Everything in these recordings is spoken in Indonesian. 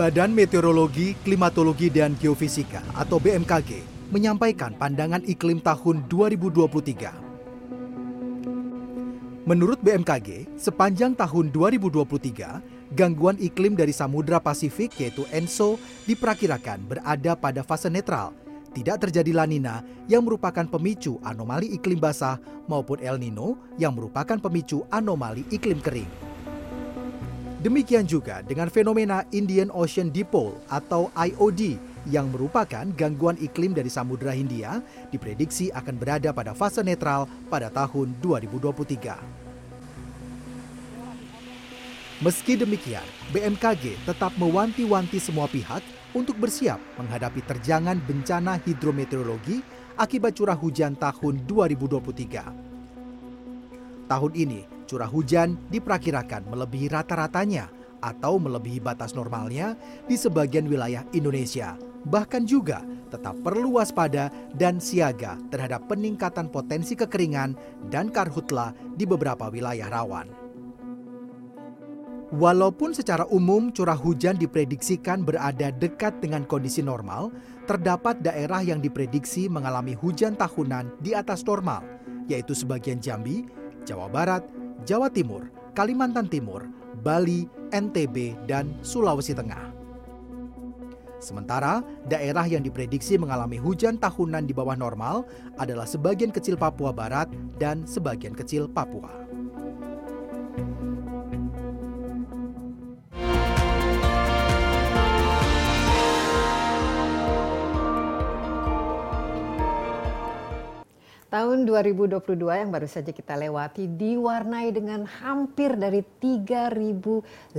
Badan Meteorologi, Klimatologi dan Geofisika atau BMKG menyampaikan pandangan iklim tahun 2023. Menurut BMKG, sepanjang tahun 2023, gangguan iklim dari Samudra Pasifik yaitu ENSO diperkirakan berada pada fase netral. Tidak terjadi La Nina yang merupakan pemicu anomali iklim basah maupun El Nino yang merupakan pemicu anomali iklim kering. Demikian juga dengan fenomena Indian Ocean Dipole atau IOD yang merupakan gangguan iklim dari Samudra Hindia diprediksi akan berada pada fase netral pada tahun 2023. Meski demikian, BMKG tetap mewanti-wanti semua pihak untuk bersiap menghadapi terjangan bencana hidrometeorologi akibat curah hujan tahun 2023. Tahun ini, curah hujan diperkirakan melebihi rata-ratanya atau melebihi batas normalnya di sebagian wilayah Indonesia. Bahkan juga tetap perlu waspada dan siaga terhadap peningkatan potensi kekeringan dan karhutla di beberapa wilayah rawan. Walaupun secara umum curah hujan diprediksikan berada dekat dengan kondisi normal, terdapat daerah yang diprediksi mengalami hujan tahunan di atas normal, yaitu sebagian Jambi, Jawa Barat, Jawa Timur, Kalimantan Timur, Bali, NTB, dan Sulawesi Tengah. Sementara daerah yang diprediksi mengalami hujan tahunan di bawah normal adalah sebagian kecil Papua Barat dan sebagian kecil Papua. Tahun 2022 yang baru saja kita lewati diwarnai dengan hampir dari 3.500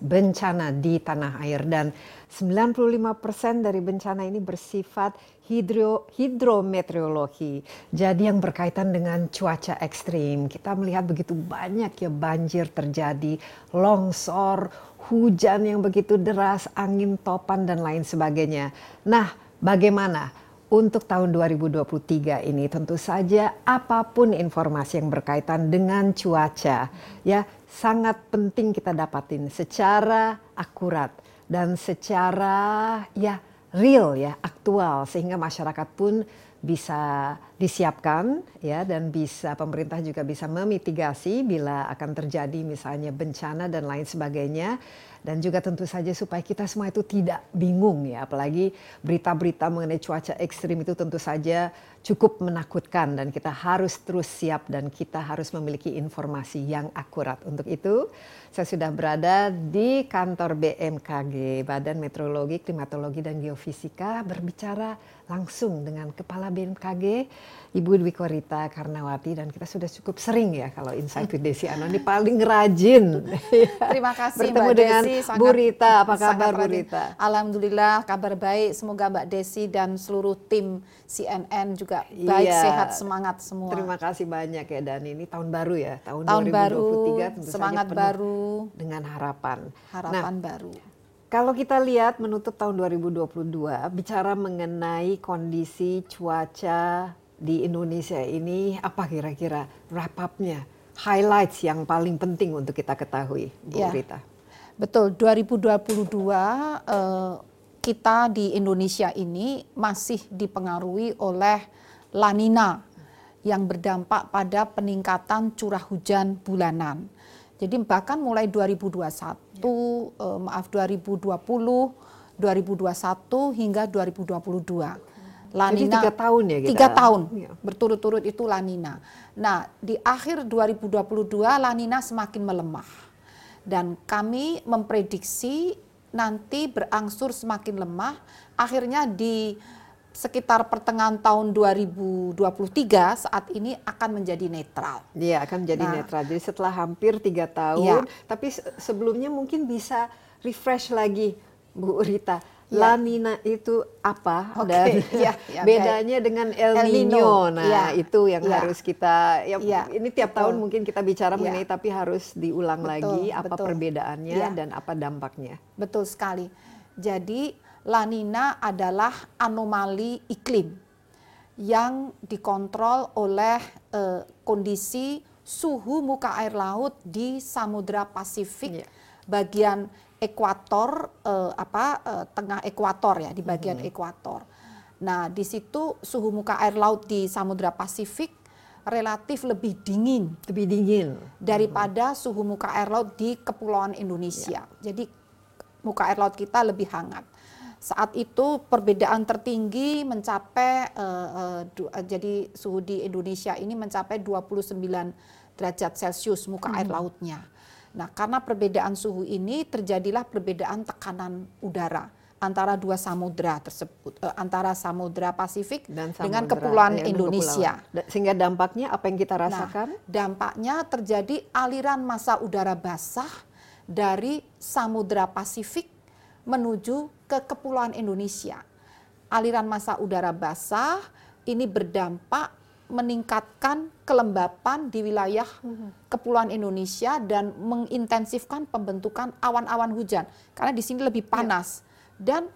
bencana di tanah air dan 95% dari bencana ini bersifat hidro, hidrometeorologi. Jadi yang berkaitan dengan cuaca ekstrim. Kita melihat begitu banyak ya banjir terjadi, longsor, hujan yang begitu deras, angin topan dan lain sebagainya. Nah, bagaimana untuk tahun 2023 ini tentu saja apa pun informasi yang berkaitan dengan cuaca ya sangat penting kita dapatin secara akurat dan secara ya real ya aktual sehingga masyarakat pun bisa disiapkan ya dan bisa pemerintah juga bisa memitigasi bila akan terjadi misalnya bencana dan lain sebagainya dan juga tentu saja supaya kita semua itu tidak bingung ya. Apalagi berita-berita mengenai cuaca ekstrim itu tentu saja cukup menakutkan. Dan kita harus terus siap dan kita harus memiliki informasi yang akurat. Untuk itu saya sudah berada di kantor BMKG Badan Meteorologi Klimatologi dan Geofisika berbicara langsung dengan Kepala BMKG Ibu Dwi Korita Karnawati dan kita sudah cukup sering ya kalau Insight with Desi Ano ini paling rajin. Terima kasih Bertemu Mbak dengan Desi. Bu Rita, apa kabar Bu. Rita? Alhamdulillah kabar baik. Semoga Mbak Desi dan seluruh tim CNN juga baik, Iya. sehat, semangat semua. Terima kasih banyak ya dan ini tahun baru ya tahun, Tahun 2023 baru, tentu saja semangat penuh baru, dengan harapan. harapan Nah, baru. Kalau kita lihat menutup tahun 2022 bicara mengenai kondisi cuaca di Indonesia ini apa kira-kira wrap up-nya, highlights yang paling penting untuk kita ketahui, Bu Ya. Rita. Betul, 2022 eh, kita di Indonesia ini masih dipengaruhi oleh La Nina yang berdampak pada peningkatan curah hujan bulanan. Jadi bahkan mulai 2021, eh, maaf 2020, 2021 hingga 2022. La Jadi Nina- tiga tahun ya kita- Tiga tahun Iya. berturut-turut itu La Nina. Nah di akhir 2022 La Nina semakin melemah dan kami memprediksi nanti berangsur semakin lemah. Akhirnya di sekitar pertengahan tahun 2023 saat ini akan menjadi netral. Iya akan menjadi Nah. netral. Jadi setelah hampir tiga tahun, Iya. tapi se- sebelumnya mungkin bisa refresh lagi, Bu Rita. Iya. La Nina itu apa Oke, dan iya, iya, bedanya dengan El, El Nino. Nah iya, itu yang iya. harus kita. Ya, Iya, ini tiap betul. tahun mungkin kita bicara Iya. mengenai, tapi harus diulang Betul, lagi apa betul. perbedaannya Iya. dan apa dampaknya. Betul sekali. Jadi La Nina adalah anomali iklim yang dikontrol oleh eh, kondisi suhu muka air laut di Samudra Pasifik Iya. bagian ekuator uh, apa uh, tengah ekuator ya di bagian hmm. ekuator. Nah, di situ suhu muka air laut di Samudra Pasifik relatif lebih dingin, lebih dingin daripada suhu muka air laut di kepulauan Indonesia. Ya. Jadi muka air laut kita lebih hangat. Saat itu perbedaan tertinggi mencapai uh, uh, jadi suhu di Indonesia ini mencapai 29 derajat Celcius muka hmm. air lautnya. Nah, karena perbedaan suhu ini terjadilah perbedaan tekanan udara antara dua samudra tersebut, uh, antara samudra Pasifik Dan samudra, dengan kepulauan ya, Indonesia. Kepulauan. Sehingga dampaknya apa yang kita nah, rasakan? Nah, dampaknya terjadi aliran massa udara basah dari samudra Pasifik menuju ke kepulauan Indonesia. Aliran massa udara basah ini berdampak meningkatkan kelembapan di wilayah kepulauan Indonesia dan mengintensifkan pembentukan awan-awan hujan karena di sini lebih panas. Ya dan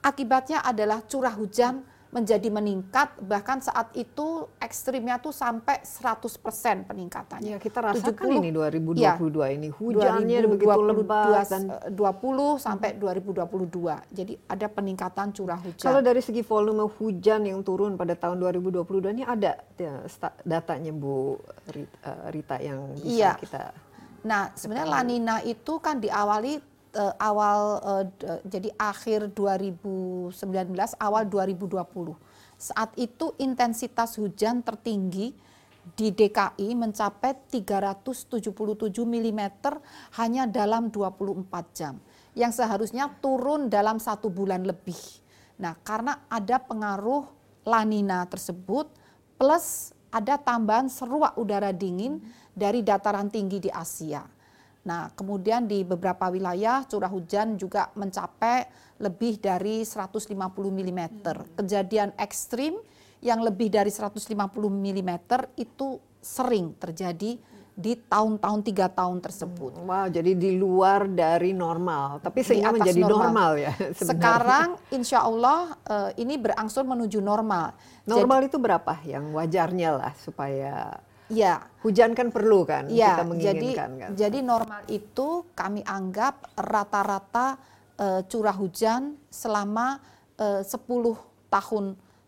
akibatnya adalah curah hujan menjadi meningkat bahkan saat itu ekstrimnya tuh sampai 100% peningkatannya. Ya, kita rasakan 70, ini 2022 ya, ini hujannya 2022, begitu lebat dan 20 sampai 2022. Jadi ada peningkatan curah hujan. Kalau dari segi volume hujan yang turun pada tahun 2022 ini ada ya, datanya Bu Rita, Rita yang bisa ya. kita Nah, sebenarnya lanina itu kan diawali uh, awal uh, jadi akhir 2019 awal 2020. Saat itu intensitas hujan tertinggi di DKI mencapai 377 mm hanya dalam 24 jam. Yang seharusnya turun dalam satu bulan lebih. Nah karena ada pengaruh lanina tersebut plus ada tambahan seruak udara dingin dari dataran tinggi di Asia. Nah, kemudian di beberapa wilayah curah hujan juga mencapai lebih dari 150 mm. Kejadian ekstrim yang lebih dari 150 mm itu sering terjadi di tahun-tahun tiga tahun tersebut. Hmm, wow, jadi di luar dari normal, tapi sehingga menjadi normal, normal ya. Sebenarnya. Sekarang, insya Allah uh, ini berangsur menuju normal. Normal jadi, itu berapa yang wajarnya lah supaya Ya, hujan kan perlu kan ya, kita menginginkan jadi, kan. Jadi normal itu kami anggap rata-rata uh, curah hujan selama eh, uh, 10 tahun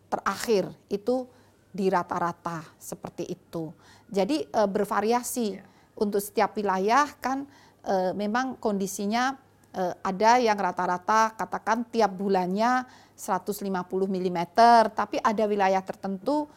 terakhir itu di rata-rata seperti itu. Jadi uh, bervariasi ya. untuk setiap wilayah kan uh, memang kondisinya uh, ada yang rata-rata katakan tiap bulannya 150 mm, tapi ada wilayah tertentu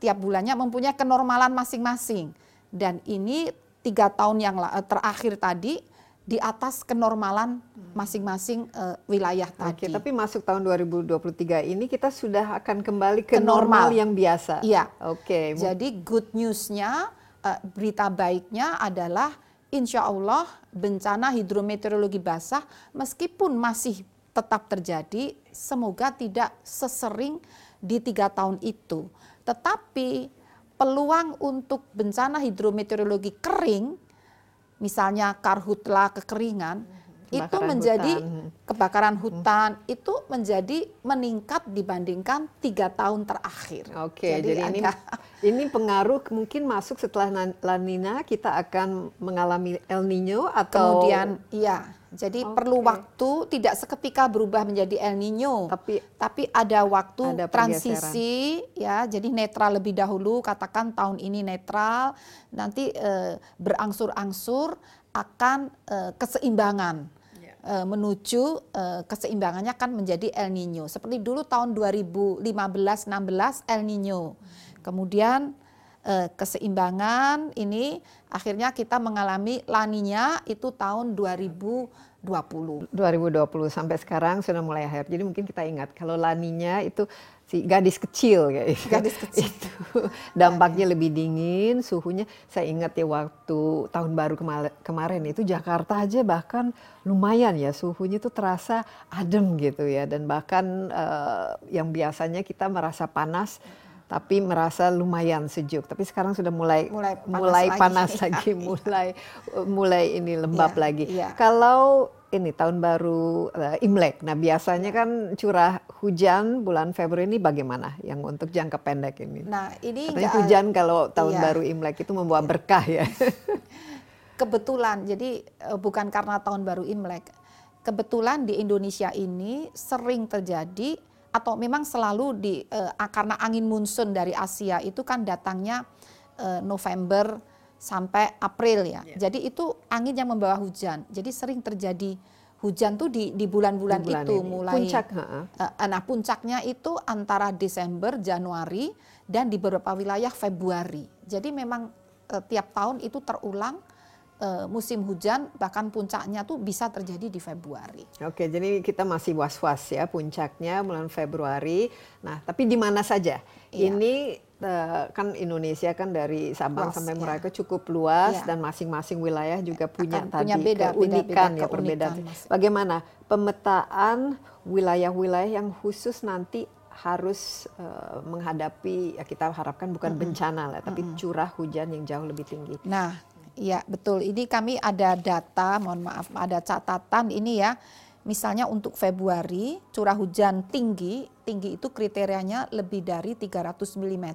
tiap bulannya mempunyai kenormalan masing-masing. Dan ini tiga tahun yang terakhir tadi di atas kenormalan masing-masing uh, wilayah tadi. Oke, tapi masuk tahun 2023 ini kita sudah akan kembali ke, ke normal. normal yang biasa. Iya. Oke. Jadi good newsnya, uh, berita baiknya adalah insya Allah bencana hidrometeorologi basah meskipun masih tetap terjadi, semoga tidak sesering di tiga tahun itu. Tetapi peluang untuk bencana hidrometeorologi kering, misalnya karhutla kekeringan, itu menjadi hutan. kebakaran hutan hmm. itu menjadi meningkat dibandingkan tiga tahun terakhir. Oke, jadi, jadi ini ini pengaruh mungkin masuk setelah La Nina kita akan mengalami El Nino atau kemudian iya jadi okay. perlu waktu tidak seketika berubah menjadi El Nino, tapi tapi ada waktu ada transisi ya. Jadi netral lebih dahulu, katakan tahun ini netral, nanti eh, berangsur-angsur akan eh, keseimbangan eh, menuju eh, keseimbangannya kan menjadi El Nino. Seperti dulu tahun 2015-16 El Nino. Kemudian eh, keseimbangan ini akhirnya kita mengalami laninya itu tahun 2020. 2020 sampai sekarang sudah mulai akhir. Jadi mungkin kita ingat kalau laninya itu si gadis kecil kayak gadis kecil itu dampaknya lebih dingin suhunya saya ingat ya waktu tahun baru kemar kemarin itu Jakarta aja bahkan lumayan ya suhunya tuh terasa adem gitu ya dan bahkan uh, yang biasanya kita merasa panas tapi merasa lumayan sejuk. Tapi sekarang sudah mulai mulai panas mulai lagi, panas lagi mulai mulai ini lembab ya, lagi. Ya. Kalau ini tahun baru uh, Imlek. Nah, biasanya kan curah hujan bulan Februari ini bagaimana yang untuk jangka pendek ini? Nah, ini Katanya hujan kalau tahun iya. baru Imlek itu membawa berkah ya. Kebetulan. Jadi uh, bukan karena tahun baru Imlek. kebetulan di Indonesia ini sering terjadi atau memang selalu di uh, karena angin monsun dari Asia itu kan datangnya uh, November sampai April ya. Yeah. Jadi itu angin yang membawa hujan. Jadi sering terjadi hujan tuh di di bulan-bulan itu ini. mulai puncak. Uh, nah puncaknya itu antara Desember, Januari dan di beberapa wilayah Februari. Jadi memang uh, tiap tahun itu terulang uh, musim hujan bahkan puncaknya tuh bisa terjadi di Februari. Oke, jadi kita masih was-was ya puncaknya bulan Februari. Nah, tapi di mana saja? Iya. Ini kan Indonesia kan dari Sabang luas, sampai ya. Merauke ya. cukup luas ya. dan masing-masing wilayah juga punya Akan tadi punya beda, keunikan beda, beda, ya perbedaan. Bagaimana pemetaan wilayah-wilayah yang khusus nanti harus uh, menghadapi ya kita harapkan bukan mm -hmm. bencana lah tapi mm -hmm. curah hujan yang jauh lebih tinggi. Nah, ya betul. Ini kami ada data, mohon maaf, ada catatan ini ya Misalnya untuk Februari curah hujan tinggi, tinggi itu kriterianya lebih dari 300 mm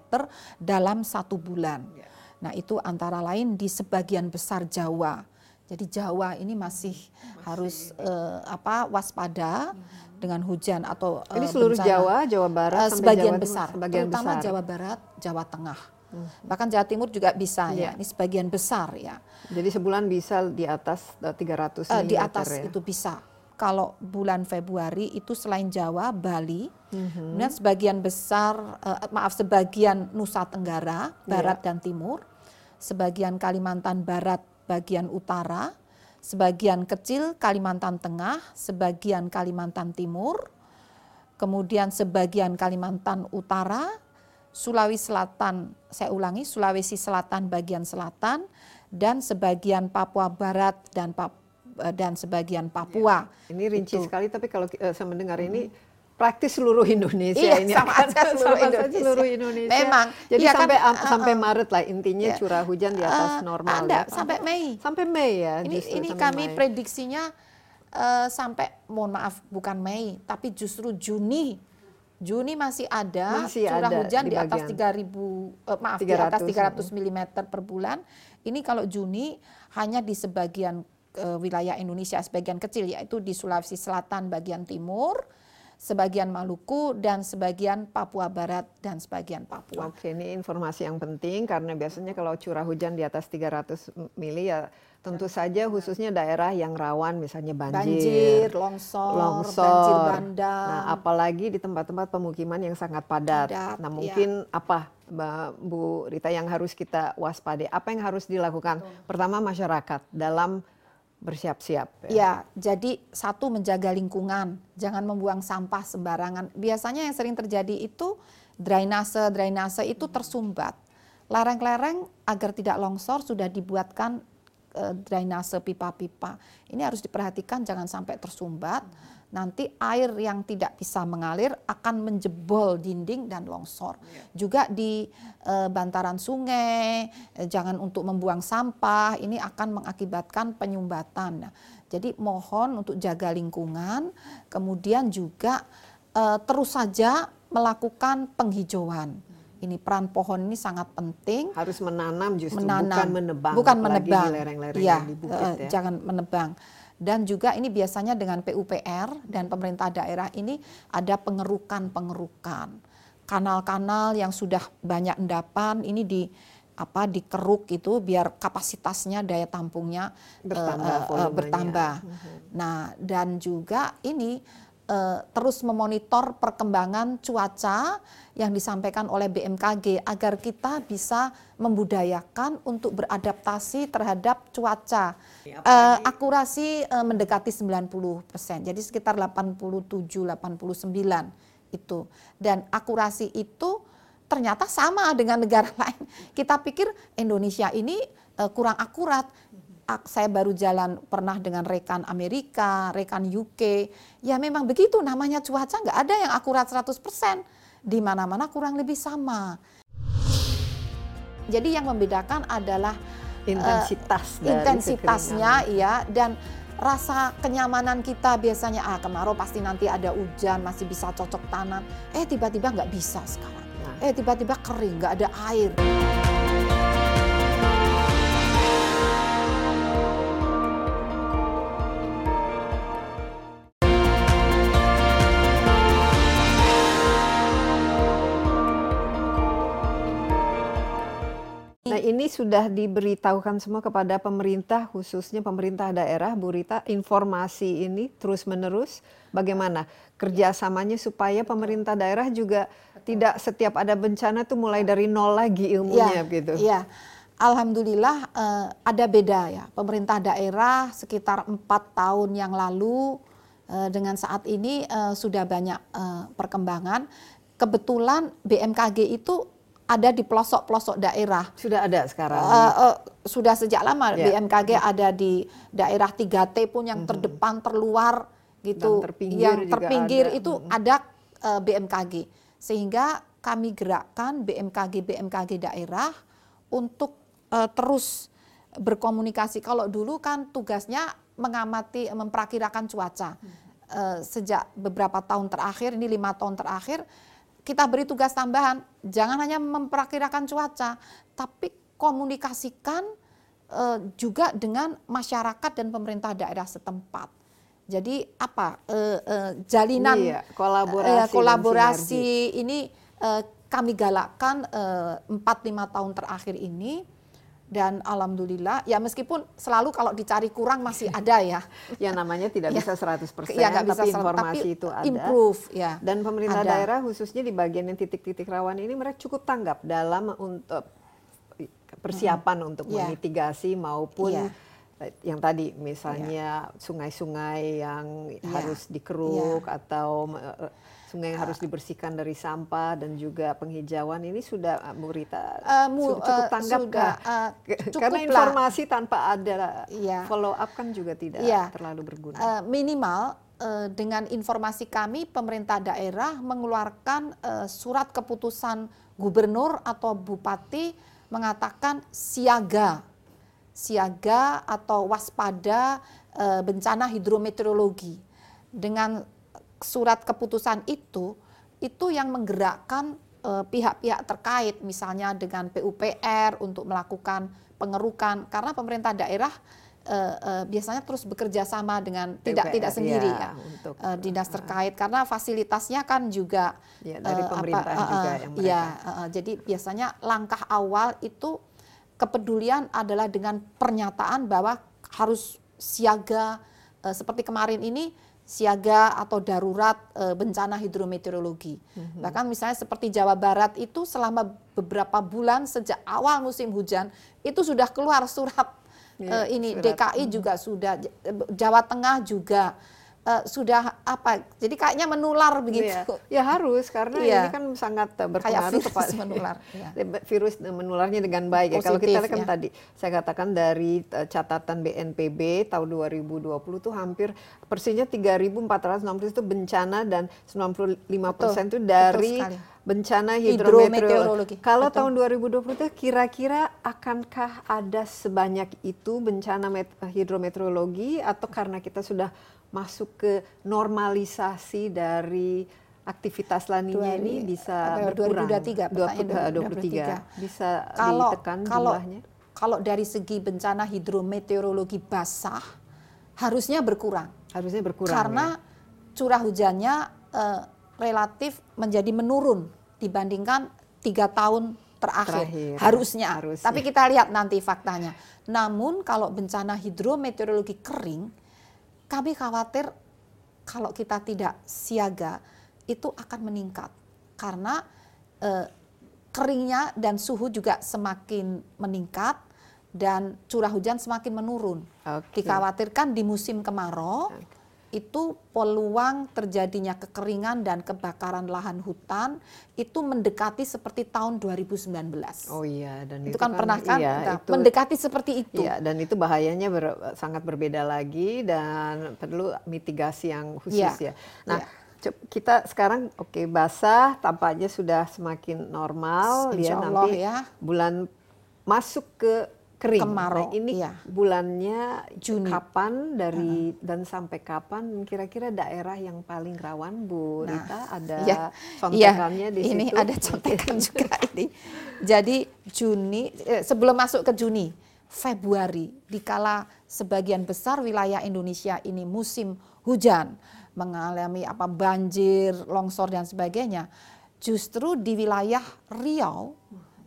dalam satu bulan. Ya. Nah itu antara lain di sebagian besar Jawa. Jadi Jawa ini masih, masih harus uh, apa waspada hmm. dengan hujan atau uh, ini seluruh bencana. Jawa, Jawa Barat, uh, sebagian Jawa besar, sebagian terutama besar. Jawa Barat, Jawa Tengah. Hmm. Bahkan Jawa Timur juga bisa ya. ya. Ini sebagian besar ya. Jadi sebulan bisa di atas 300 uh, Di atas ya? itu bisa kalau bulan Februari itu selain Jawa, Bali, mm-hmm. dan sebagian besar, uh, maaf sebagian Nusa Tenggara, Barat yeah. dan Timur, sebagian Kalimantan Barat, bagian utara, sebagian kecil Kalimantan Tengah, sebagian Kalimantan Timur, kemudian sebagian Kalimantan Utara, Sulawesi Selatan, saya ulangi, Sulawesi Selatan bagian selatan, dan sebagian Papua Barat dan Papua dan sebagian Papua. Ya, ini rinci itu. sekali, tapi kalau uh, saya mendengar hmm. ini praktis seluruh Indonesia iya, ini sama akan aja seluruh, sama Indonesia. seluruh Indonesia. Memang. Jadi iya sampai kan, uh, sampai Maret lah intinya yeah. curah hujan di atas uh, normal. Anda, ya. sampai Mei. Sampai Mei ya. Ini ini kami Mei. prediksinya uh, sampai mohon maaf bukan Mei, tapi justru Juni. Juni masih ada masih curah ada hujan di, di atas 3000 uh, maaf 300, di atas 300 mm per bulan. Ini kalau Juni hanya di sebagian wilayah Indonesia sebagian kecil yaitu di Sulawesi Selatan bagian timur, sebagian Maluku dan sebagian Papua Barat dan sebagian Papua. Oke, ini informasi yang penting karena biasanya kalau curah hujan di atas 300 mili ya tentu saja khususnya daerah yang rawan misalnya banjir, banjir longsor, longsor, banjir bandang. Nah, apalagi di tempat-tempat pemukiman yang sangat padat. padat nah, mungkin ya. apa Bu Rita yang harus kita waspadai? Apa yang harus dilakukan? Betul. Pertama masyarakat dalam bersiap-siap. Ya. ya, jadi satu menjaga lingkungan, jangan membuang sampah sembarangan. Biasanya yang sering terjadi itu drainase, drainase itu tersumbat. Lereng-lereng agar tidak longsor sudah dibuatkan uh, drainase pipa-pipa. Ini harus diperhatikan jangan sampai tersumbat. Hmm nanti air yang tidak bisa mengalir akan menjebol dinding dan longsor. Ya. Juga di e, bantaran sungai, e, jangan untuk membuang sampah, ini akan mengakibatkan penyumbatan. Nah, jadi mohon untuk jaga lingkungan, kemudian juga e, terus saja melakukan penghijauan. Ini peran pohon ini sangat penting. Harus menanam justru menanam, bukan menebang. Bukan menebang. lereng-lereng ya, di bukit ya. Jangan menebang dan juga ini biasanya dengan PUPR dan pemerintah daerah ini ada pengerukan-pengerukan. Kanal-kanal yang sudah banyak endapan ini di apa dikeruk itu biar kapasitasnya daya tampungnya bertambah. Uh, uh, bertambah. Mhm. Nah, dan juga ini terus memonitor perkembangan cuaca yang disampaikan oleh BMKG agar kita bisa membudayakan untuk beradaptasi terhadap cuaca. uh, akurasi uh, mendekati 90%. Jadi sekitar 87 89 itu. Dan akurasi itu ternyata sama dengan negara lain. Kita pikir Indonesia ini uh, kurang akurat saya baru jalan pernah dengan rekan Amerika, rekan UK. Ya memang begitu namanya cuaca nggak ada yang akurat 100%. Di mana-mana kurang lebih sama. Jadi yang membedakan adalah intensitas uh, intensitasnya ya dan rasa kenyamanan kita biasanya ah kemarau pasti nanti ada hujan masih bisa cocok tanam eh tiba-tiba nggak bisa sekarang nah. eh tiba-tiba kering nggak ada air ini sudah diberitahukan semua kepada pemerintah, khususnya pemerintah daerah, Bu Rita, informasi ini terus-menerus bagaimana kerjasamanya supaya pemerintah daerah juga tidak setiap ada bencana tuh mulai dari nol lagi ilmunya ya, gitu. Iya. Alhamdulillah uh, ada beda ya. Pemerintah daerah sekitar empat tahun yang lalu uh, dengan saat ini uh, sudah banyak uh, perkembangan. Kebetulan BMKG itu ada di pelosok-pelosok daerah. Sudah ada sekarang. Uh, uh, sudah sejak lama yeah. BMKG yeah. ada di daerah 3T pun yang mm -hmm. terdepan terluar gitu. Dan terpinggir yang terpinggir ada. itu mm -hmm. ada uh, BMKG. Sehingga kami gerakkan BMKG BMKG daerah untuk uh, terus berkomunikasi. Kalau dulu kan tugasnya mengamati memperkirakan cuaca. Hmm. Uh, sejak beberapa tahun terakhir, ini lima tahun terakhir, kita beri tugas tambahan, jangan hanya memperkirakan cuaca, tapi komunikasikan uh, juga dengan masyarakat dan pemerintah daerah setempat. Jadi apa uh, uh, jalinan iya, kolaborasi, kolaborasi ini kami galakkan empat uh, lima tahun terakhir ini dan alhamdulillah ya meskipun selalu kalau dicari kurang masih ada ya yang namanya tidak ya. bisa 100% ya, tapi bisa informasi tapi itu ada improve ya dan pemerintah ada. daerah khususnya di bagian yang titik-titik rawan ini mereka cukup tanggap dalam untuk persiapan hmm. untuk ya. memitigasi maupun ya. yang tadi misalnya iya. sungai-sungai ya. yang ya. harus dikeruk ya. atau sungai yang harus dibersihkan dari sampah dan juga penghijauan ini sudah uh, Bu Rita uh, mu, cukup uh, tanggap sudah, uh, cukup karena informasi lah. tanpa ada ya. follow up kan juga tidak ya. terlalu berguna. Uh, minimal uh, dengan informasi kami pemerintah daerah mengeluarkan uh, surat keputusan gubernur atau bupati mengatakan siaga siaga atau waspada uh, bencana hidrometeorologi dengan surat keputusan itu itu yang menggerakkan eh, pihak-pihak uh, terkait misalnya dengan PUPR untuk melakukan pengerukan karena pemerintah daerah uh, uh, biasanya terus bekerja sama dengan PUPR, tidak tidak sendiri ya, ya untuk uh, dinas terkait karena fasilitasnya kan juga ya, dari pemerintah apa, juga uh, yang mereka. Ya, uh, jadi biasanya langkah awal itu kepedulian adalah dengan pernyataan bahwa harus siaga uh, seperti kemarin ini siaga atau darurat e, bencana hidrometeorologi. Mm-hmm. Bahkan misalnya seperti Jawa Barat itu selama beberapa bulan sejak awal musim hujan itu sudah keluar surat yeah, e, ini surat. DKI mm-hmm. juga sudah Jawa Tengah juga uh, sudah apa jadi kayaknya menular begitu ya, ya harus karena ya. ini kan sangat berpengaruh kepada menular ya. virus menularnya dengan baik Positif, ya kalau kita lihat kan ya. tadi saya katakan dari catatan BNPB tahun 2020 tuh hampir persisnya 3.460 itu bencana dan 95 persen itu dari bencana hidrometeorologi. Kalau Betul. tahun 2020 itu kira-kira akankah ada sebanyak itu bencana hidrometeorologi atau karena kita sudah masuk ke normalisasi dari aktivitas laninya ini bisa berkurang. 2023 23 bisa kalau, ditekan kalau, jumlahnya. kalau dari segi bencana hidrometeorologi basah harusnya berkurang. Harusnya berkurang karena ya? curah hujannya uh, relatif menjadi menurun dibandingkan tiga tahun terakhir, terakhir. Harusnya. harusnya. Tapi kita lihat nanti faktanya. Namun kalau bencana hidrometeorologi kering kami khawatir kalau kita tidak siaga itu akan meningkat karena eh, keringnya dan suhu juga semakin meningkat dan curah hujan semakin menurun. Okay. Dikhawatirkan di musim kemarau okay itu peluang terjadinya kekeringan dan kebakaran lahan hutan itu mendekati seperti tahun 2019. Oh iya dan itu, itu kan, kan pernah kan iya, itu, mendekati seperti itu. Iya dan itu bahayanya ber, sangat berbeda lagi dan perlu mitigasi yang khusus iya, ya. Nah, iya. kita sekarang oke okay, basah tampaknya sudah semakin normal ya nanti ya. bulan masuk ke kering. Kemarau. Nah, ini iya. bulannya Juni. Kapan dari uh. dan sampai kapan kira-kira daerah yang paling rawan Bu nah, Rita ada ya, contekannya ya, di ini situ? ada contekan juga ini. Jadi Juni eh, sebelum masuk ke Juni, Februari dikala sebagian besar wilayah Indonesia ini musim hujan mengalami apa banjir, longsor dan sebagainya. Justru di wilayah Riau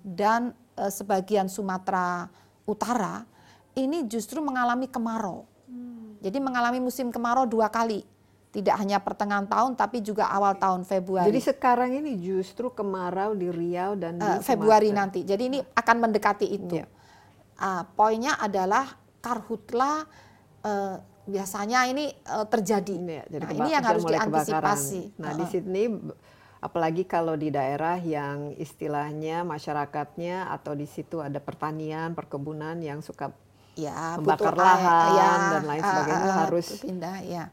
dan uh, sebagian Sumatera Utara ini justru mengalami kemarau. Hmm. Jadi mengalami musim kemarau dua kali tidak hanya pertengahan tahun tapi juga awal tahun Februari. Jadi sekarang ini justru kemarau di Riau dan di uh, Februari nanti. Jadi ini akan mendekati itu. Yeah. Uh, poinnya adalah karhutla uh, biasanya ini uh, terjadi. Ya, jadi nah, ini yang harus diantisipasi. Nah, uh. di Sydney apalagi kalau di daerah yang istilahnya masyarakatnya atau di situ ada pertanian, perkebunan yang suka ya, membakar lahan ya, dan lain sebagainya uh, harus pindah ya.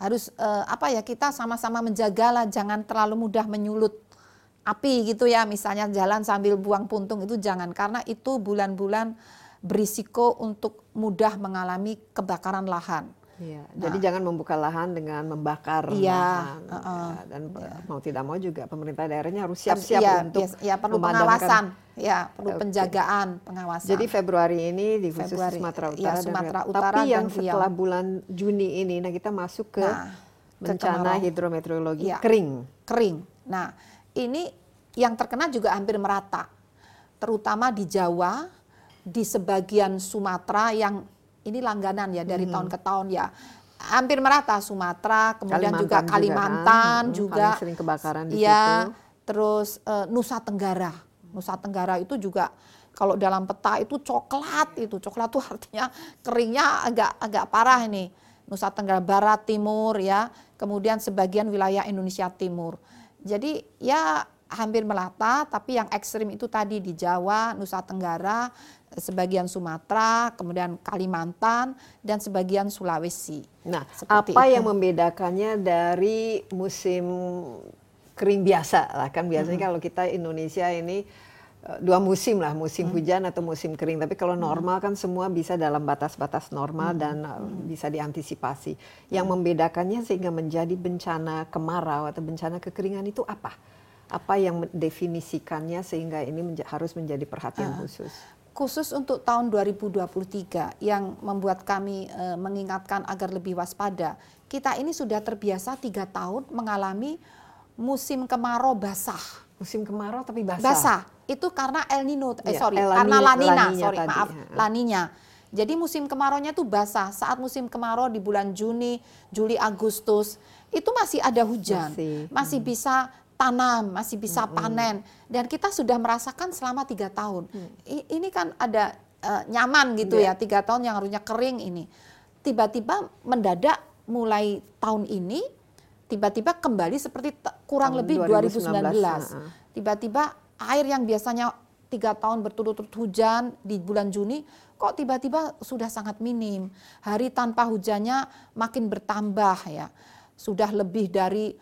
Harus uh, apa ya kita sama-sama menjagalah jangan terlalu mudah menyulut api gitu ya. Misalnya jalan sambil buang puntung itu jangan karena itu bulan-bulan berisiko untuk mudah mengalami kebakaran lahan. Iya, nah, jadi jangan membuka lahan dengan membakar iya, lahan uh, uh, dan iya. mau tidak mau juga pemerintah daerahnya harus siap-siap iya, untuk iya, perlu pengawasan, ya perlu okay. penjagaan pengawasan. Jadi Februari ini di khusus Februari, Sumatera Utara, iya, Sumatera dan, Utara tapi yang setelah bulan Juni ini, nah kita masuk ke nah, bencana ke hidrometeorologi iya, kering. Kering. Nah ini yang terkena juga hampir merata, terutama di Jawa, di sebagian Sumatera yang ini langganan ya dari hmm. tahun ke tahun ya hampir merata Sumatera, kemudian Kalimantan juga Kalimantan juga, kan? juga sering kebakaran di ya, situ. Terus uh, Nusa Tenggara. Nusa Tenggara itu juga kalau dalam peta itu coklat itu. Coklat itu artinya keringnya agak agak parah ini. Nusa Tenggara Barat, Timur ya, kemudian sebagian wilayah Indonesia Timur. Jadi ya hampir melata, tapi yang ekstrim itu tadi di Jawa, Nusa Tenggara, sebagian Sumatera, kemudian Kalimantan, dan sebagian Sulawesi. Nah, Seperti apa itu. yang membedakannya dari musim kering biasa lah kan biasanya hmm. kalau kita Indonesia ini eh, dua musim lah musim hmm. hujan atau musim kering tapi kalau normal hmm. kan semua bisa dalam batas-batas normal hmm. dan hmm. bisa diantisipasi yang hmm. membedakannya sehingga menjadi bencana kemarau atau bencana kekeringan itu apa apa yang definisikannya sehingga ini menja harus menjadi perhatian uh, khusus khusus untuk tahun 2023 yang membuat kami e, mengingatkan agar lebih waspada. Kita ini sudah terbiasa tiga tahun mengalami musim kemarau basah. Musim kemarau tapi basah. Basah. Itu karena El Nino, eh ya, sorry, El karena La Nina, sorry, tadi. maaf, ya. La Nina. Jadi musim kemaraunya itu basah. Saat musim kemarau di bulan Juni, Juli, Agustus, itu masih ada hujan. Masih, masih hmm. bisa tanam, masih bisa hmm. panen, dan kita sudah merasakan selama tiga tahun. Hmm. Ini kan ada uh, nyaman gitu yeah. ya, tiga tahun yang harusnya kering ini. Tiba-tiba mendadak mulai tahun ini, tiba-tiba kembali seperti kurang tahun lebih 2019. Tiba-tiba air yang biasanya tiga tahun berturut-turut hujan di bulan Juni, kok tiba-tiba sudah sangat minim. Hari tanpa hujannya makin bertambah ya. Sudah lebih dari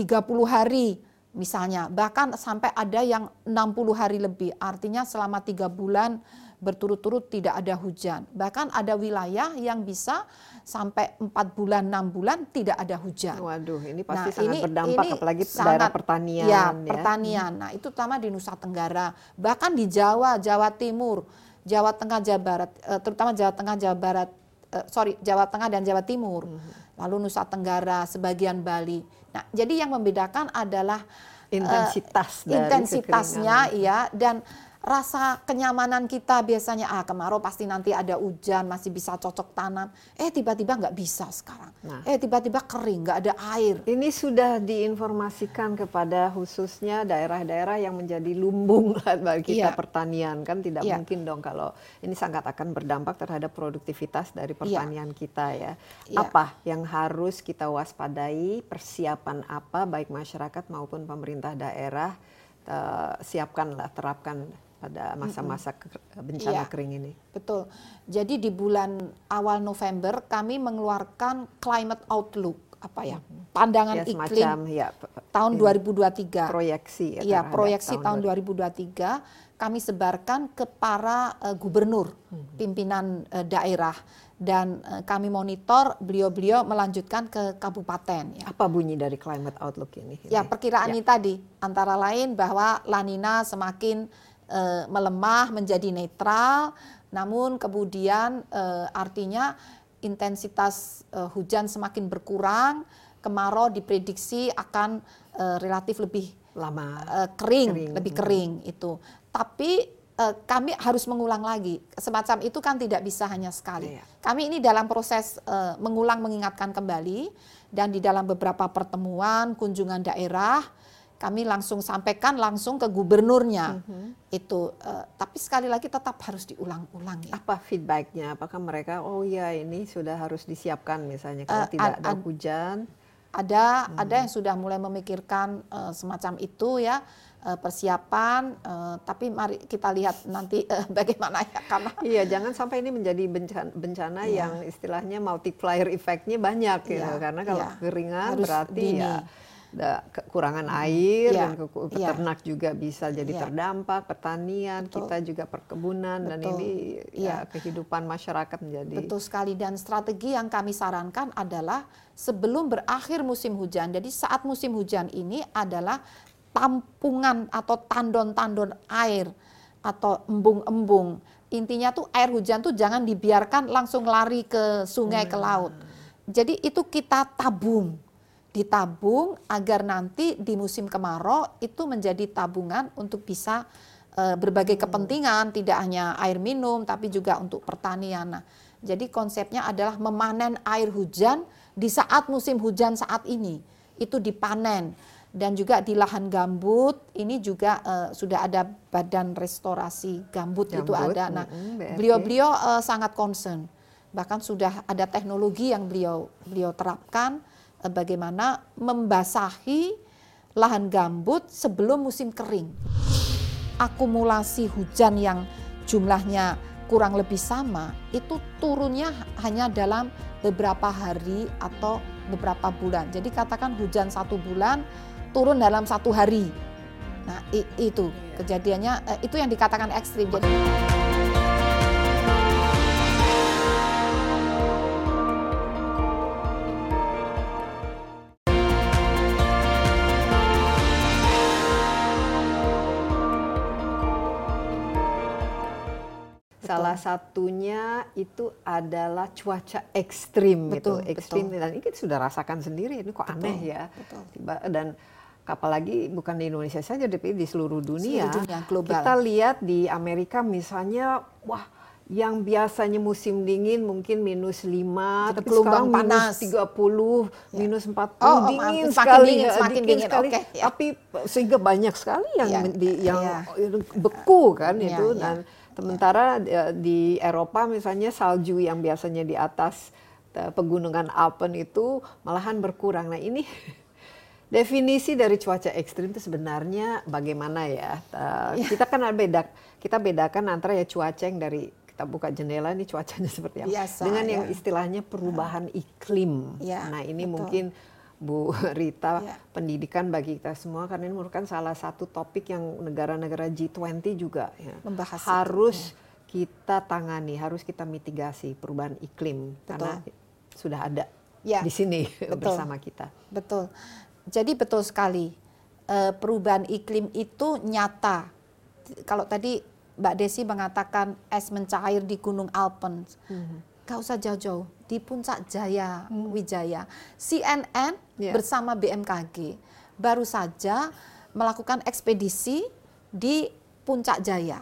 30 hari misalnya, bahkan sampai ada yang 60 hari lebih. Artinya selama tiga bulan berturut-turut tidak ada hujan. Bahkan ada wilayah yang bisa sampai empat bulan, enam bulan tidak ada hujan. Waduh, ini pasti nah, sangat ini, berdampak ini apalagi sangat, daerah pertanian. Ya, ya, pertanian. Nah, itu terutama di Nusa Tenggara, bahkan di Jawa, Jawa Timur, Jawa Tengah, Jawa Barat, eh, terutama Jawa Tengah, Jawa Barat, eh, sorry, Jawa Tengah dan Jawa Timur. -hmm lalu Nusa Tenggara, sebagian Bali. Nah, jadi yang membedakan adalah intensitas uh, intensitasnya ya dan rasa kenyamanan kita biasanya ah kemarau pasti nanti ada hujan masih bisa cocok tanam eh tiba-tiba nggak bisa sekarang nah. eh tiba-tiba kering nggak ada air ini sudah diinformasikan kepada khususnya daerah-daerah yang menjadi lumbung bagi kita iya. pertanian kan tidak iya. mungkin dong kalau ini sangat akan berdampak terhadap produktivitas dari iya. pertanian iya. kita ya iya. apa yang harus kita waspadai persiapan apa baik masyarakat maupun pemerintah daerah uh, siapkanlah terapkan pada masa-masa bencana ya, kering ini. Betul. Jadi di bulan awal November kami mengeluarkan climate outlook apa ya pandangan ya, iklim ya, tahun ya, 2023 proyeksi ya, ya proyeksi tahun, tahun 2023 kami sebarkan ke para uh, gubernur hmm. pimpinan uh, daerah dan uh, kami monitor beliau-beliau melanjutkan ke kabupaten ya. Apa bunyi dari climate outlook ini? Ya perkiraan ya. ini tadi antara lain bahwa lanina semakin uh, melemah menjadi netral, namun kemudian uh, artinya intensitas uh, hujan semakin berkurang, kemarau diprediksi akan uh, relatif lebih lama uh, kering, kering, lebih kering itu. Tapi uh, kami harus mengulang lagi. Semacam itu kan tidak bisa hanya sekali. Iya. Kami ini dalam proses uh, mengulang mengingatkan kembali dan di dalam beberapa pertemuan, kunjungan daerah, kami langsung sampaikan langsung ke gubernurnya. Itu uh, tapi sekali lagi tetap harus diulang-ulang ya. Apa feedbacknya? Apakah mereka oh ya ini sudah harus disiapkan misalnya kalau Eh, tidak ad- ada ad- hujan? Ada ada yang sudah mulai memikirkan eh, semacam itu ya eh, persiapan tapi mari kita lihat nanti bagaimana ya karena Iya, jangan sampai ini menjadi bencana, bencana Iya. yang istilahnya multiplier effect-nya banyak gitu. Iya, Karena kalau iya. keringan Harus berarti dini. ya kekurangan air Iya, dan iya. peternak juga bisa jadi Iya. terdampak, pertanian, Betul. kita juga perkebunan dan ini ya kehidupan masyarakat menjadi Betul sekali dan strategi yang kami sarankan adalah sebelum berakhir musim hujan. Jadi saat musim hujan ini adalah tampungan atau tandon-tandon air atau embung-embung. Intinya tuh air hujan tuh jangan dibiarkan langsung lari ke sungai ke laut. Jadi itu kita tabung. Ditabung agar nanti di musim kemarau itu menjadi tabungan untuk bisa eh, berbagai kepentingan, tidak hanya air minum tapi juga untuk pertanian. Nah, jadi konsepnya adalah memanen air hujan di saat musim hujan saat ini. Itu dipanen dan juga di lahan gambut ini juga eh, sudah ada badan restorasi gambut, itu Gambut, ada. Nah, beliau-beliau eh, sangat concern. Bahkan sudah ada teknologi yang beliau beliau terapkan bagaimana membasahi lahan gambut sebelum musim kering akumulasi hujan yang jumlahnya kurang lebih sama itu turunnya hanya dalam beberapa hari atau beberapa bulan. Jadi katakan hujan satu bulan turun dalam satu hari. Nah itu kejadiannya eh, itu yang dikatakan ekstrim. Jadi Salah satunya itu adalah cuaca ekstrim gitu, Betul, ekstrim betul. dan ini kita sudah rasakan sendiri ini kok aneh ya. betul. Dan apalagi bukan di Indonesia saja tapi di seluruh dunia. Seluruh dunia, global. Kita lihat di Amerika misalnya wah yang biasanya musim dingin mungkin minus 5, Jadi tapi sekarang panas. minus 30, minus 40, Oh, oh, dingin semakin sekali, dingin, ya, semakin dingin, sekali. oke, ya. Tapi sehingga banyak sekali yang men- di, yang iya. beku kan Iya, itu iya. dan sementara eh, di Eropa misalnya salju yang biasanya di atas eh, pegunungan Alpen itu malahan berkurang. Nah ini definisi dari cuaca ekstrim itu sebenarnya bagaimana ya? Eh, Kita kan ada beda, kita bedakan antara ya cuaca yang dari kita buka jendela ini cuacanya seperti apa, Biasa, dengan yang ya. istilahnya perubahan iklim. Ya, nah ini betul. mungkin Bu Rita Ya. pendidikan bagi kita semua karena ini merupakan salah satu topik yang negara-negara G20 juga ya, Membahas itu, harus kita tangani, harus kita mitigasi perubahan iklim karena sudah ada Ya, di sini betul. bersama kita. Betul. Jadi betul sekali eh, perubahan iklim itu nyata. Kalau tadi Mbak Desi mengatakan es mencair di Gunung Alpen, gak usah jauh-jauh di Puncak Jaya Wijaya, CNN Ya. bersama BMKG baru saja melakukan ekspedisi di Puncak Jaya.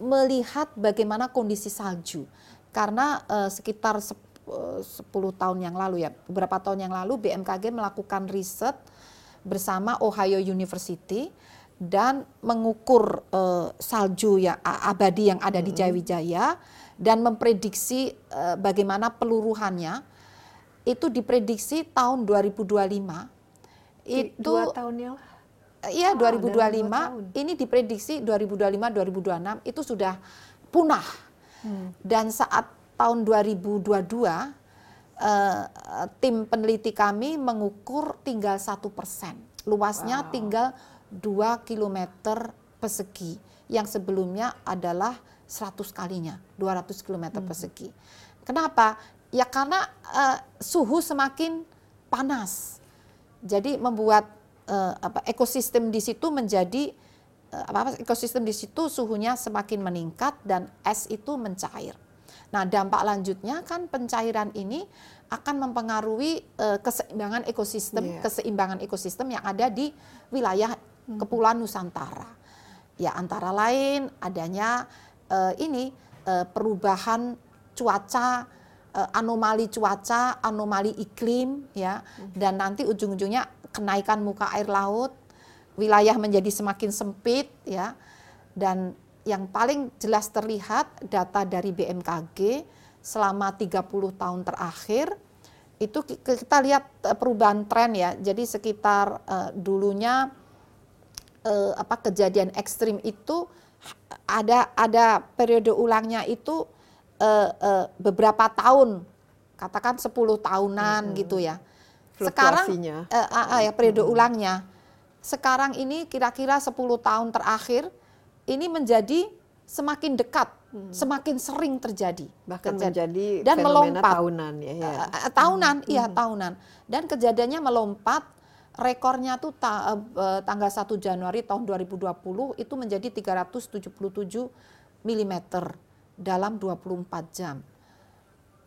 Melihat bagaimana kondisi salju. Karena eh, sekitar sep- eh, 10 tahun yang lalu ya beberapa tahun yang lalu BMKG melakukan riset bersama Ohio University dan mengukur eh, salju yang a- abadi yang ada di Jayawijaya dan memprediksi eh, bagaimana peluruhannya itu diprediksi tahun 2025 itu dua tahun yang. Iya, dalam 2025 dua tahun. ini diprediksi 2025 2026 itu sudah punah. Hmm. Dan saat tahun 2022 eh, tim peneliti kami mengukur tinggal satu persen, luasnya tinggal 2 km persegi, yang sebelumnya adalah 100 kalinya, 200 km Hmm. persegi. Kenapa? Ya karena eh, suhu semakin panas, jadi membuat eh, apa ekosistem di situ menjadi eh, apa, apa ekosistem di situ suhunya semakin meningkat dan es itu mencair. Nah, dampak lanjutnya kan pencairan ini akan mempengaruhi eh, keseimbangan ekosistem, Iya. keseimbangan ekosistem yang ada di wilayah Kepulauan Nusantara. Ya antara lain adanya uh, ini uh, perubahan cuaca, uh, anomali cuaca, anomali iklim, ya, dan nanti ujung-ujungnya kenaikan muka air laut, wilayah menjadi semakin sempit, ya, dan yang paling jelas terlihat data dari BMKG selama 30 tahun terakhir itu kita lihat eh, perubahan tren ya. Jadi sekitar uh, dulunya uh, apa kejadian ekstrim itu ada ada periode ulangnya itu uh, uh, beberapa tahun, katakan 10 tahunan hmm. gitu ya. Sekarang uh, uh, uh, ya periode hmm. ulangnya. Sekarang ini kira-kira 10 tahun terakhir ini menjadi semakin dekat, hmm. semakin sering terjadi. Bahkan menjadi dan melompat tahunan ya. ya. Uh, tahunan, hmm. iya tahunan. Dan kejadiannya melompat rekornya tuh ta, uh, tanggal 1 Januari tahun 2020 itu menjadi 377 mm dalam 24 jam.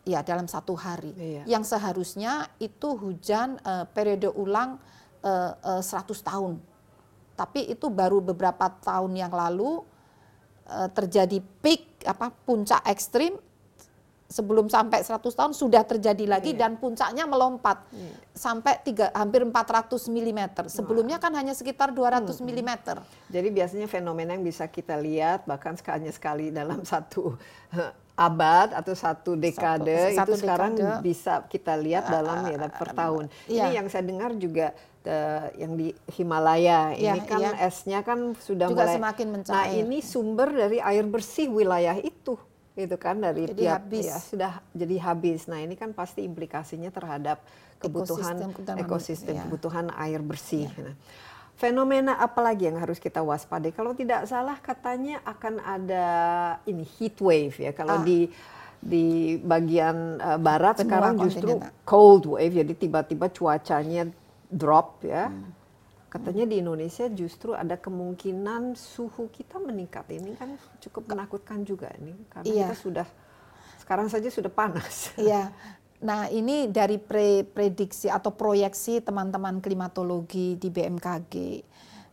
Ya, dalam satu hari. Iya. Yang seharusnya itu hujan uh, periode ulang uh, uh, 100 tahun. Tapi itu baru beberapa tahun yang lalu uh, terjadi peak apa puncak ekstrim sebelum sampai 100 tahun sudah terjadi lagi yeah. dan puncaknya melompat yeah. sampai tiga, hampir 400 mm. Sebelumnya kan hanya sekitar 200 hmm. mm. Jadi biasanya fenomena yang bisa kita lihat bahkan sekali sekali dalam satu abad atau satu dekade satu, satu itu dekade. sekarang bisa kita lihat dalam ya per tahun. Uh, Ini yang saya dengar juga uh, yang di Himalaya ya, ini kan ya. esnya kan sudah Juga mulai semakin mencair. Nah, ini sumber dari air bersih wilayah itu itu kan dari jadi tiap habis. ya sudah jadi habis. Nah, ini kan pasti implikasinya terhadap kebutuhan ekosistem, ekosistem ya. kebutuhan air bersih. Ya. Nah, fenomena apa lagi yang harus kita waspadai? Kalau tidak salah katanya akan ada ini heat wave ya. Kalau ah. di di bagian uh, barat Benua sekarang justru cold wave jadi tiba-tiba cuacanya drop ya. Hmm. Katanya di Indonesia justru ada kemungkinan suhu kita meningkat. Ini kan cukup menakutkan juga ini karena iya. kita sudah sekarang saja sudah panas. Iya. Nah, ini dari pre prediksi atau proyeksi teman-teman klimatologi di BMKG.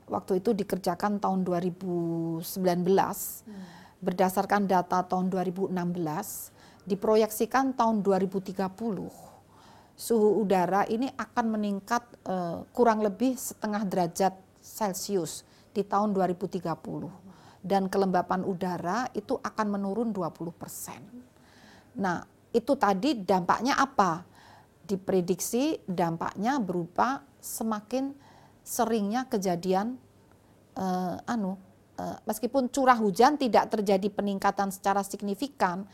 Waktu itu dikerjakan tahun 2019. Hmm. Berdasarkan data tahun 2016, diproyeksikan tahun 2030 suhu udara ini akan meningkat uh, kurang lebih setengah derajat Celcius di tahun 2030 dan kelembapan udara itu akan menurun 20 persen. Nah itu tadi dampaknya apa? Diprediksi dampaknya berupa semakin seringnya kejadian uh, anu uh, meskipun curah hujan tidak terjadi peningkatan secara signifikan,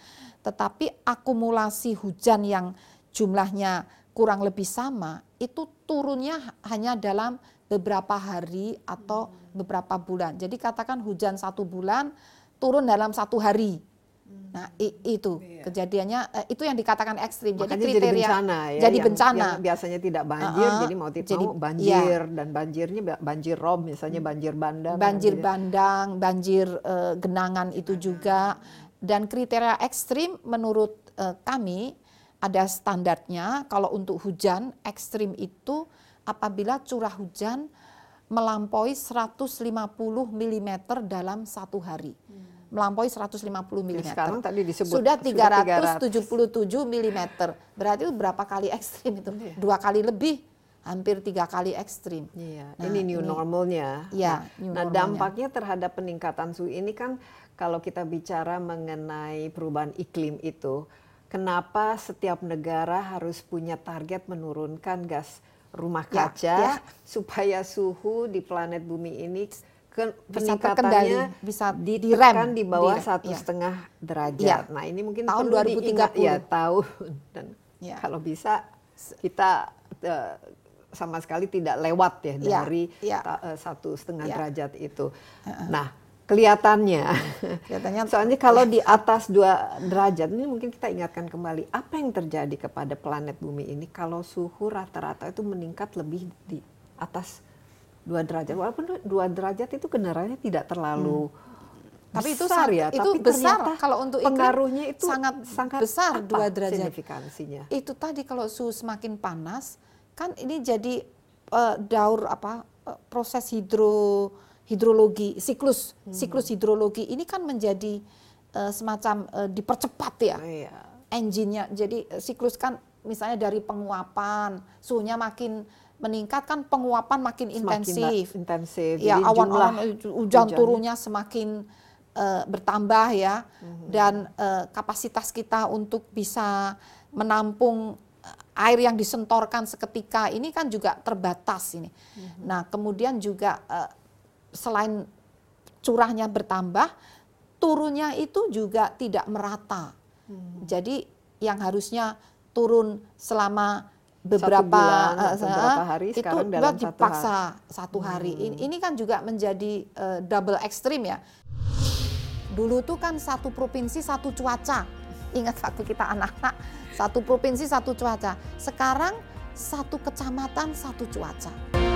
tetapi akumulasi hujan yang jumlahnya kurang lebih sama, itu turunnya hanya dalam beberapa hari atau beberapa bulan. Jadi katakan hujan satu bulan turun dalam satu hari. Nah itu iya. kejadiannya eh, itu yang dikatakan ekstrim. Makanya jadi kriteria jadi bencana ya. Jadi yang, bencana. Yang biasanya tidak banjir, uh, jadi mau tidak jadi, mau banjir ya. dan banjirnya banjir rob misalnya banjir bandang. Banjir bandang, banjir uh, genangan itu juga. Dan kriteria ekstrim menurut uh, kami ada standarnya kalau untuk hujan ekstrim itu apabila curah hujan melampaui 150 mm dalam satu hari. Hmm. Melampaui 150 mm. sekarang tadi disebut sudah 377 mm. Berarti itu berapa kali ekstrim itu? Iya. Dua kali lebih hampir tiga kali ekstrim. Iya, nah, ini new ini, normalnya. Ya, nah, new nah dampaknya terhadap peningkatan suhu ini kan kalau kita bicara mengenai perubahan iklim itu, kenapa setiap negara harus punya target menurunkan gas rumah ya, kaca ya, ya. supaya suhu di planet bumi ini ke peningkatannya bisa direm di bawah satu ya. setengah derajat. Ya. Nah ini mungkin tahun 2030 ya tahun dan ya. kalau bisa kita uh, sama sekali tidak lewat ya, ya dari ya. uh, satu setengah ya. derajat itu. Uh -uh. Nah kelihatannya. Kelihatannya. Soalnya kalau di atas dua derajat ini mungkin kita ingatkan kembali apa yang terjadi kepada planet bumi ini kalau suhu rata-rata itu meningkat lebih di atas dua derajat. Walaupun dua derajat itu kedengarannya tidak terlalu hmm. Tapi itu besar ya, itu tapi besar kalau untuk pengaruhnya itu sangat sangat besar dua derajat. Signifikansinya. Itu tadi kalau suhu semakin panas kan ini jadi uh, daur apa uh, proses hidro hidrologi siklus hmm. siklus hidrologi ini kan menjadi uh, semacam uh, dipercepat ya. Iya. Engine-nya. Jadi uh, siklus kan misalnya dari penguapan, suhunya makin meningkat kan penguapan makin semakin intensif. intensif. Ya awan-awan hujan turunnya semakin uh, bertambah ya. Hmm. Dan uh, kapasitas kita untuk bisa menampung air yang disentorkan seketika ini kan juga terbatas ini. Hmm. Nah, kemudian juga uh, selain curahnya bertambah, turunnya itu juga tidak merata. Hmm. Jadi yang harusnya turun selama beberapa, bulan, uh, beberapa hari itu sekarang dalam dipaksa satu hari. Satu hari. Hmm. Ini, kan juga menjadi uh, double ekstrim ya. Dulu tuh kan satu provinsi satu cuaca. Ingat waktu kita anak-anak, satu provinsi satu cuaca. Sekarang satu kecamatan satu cuaca.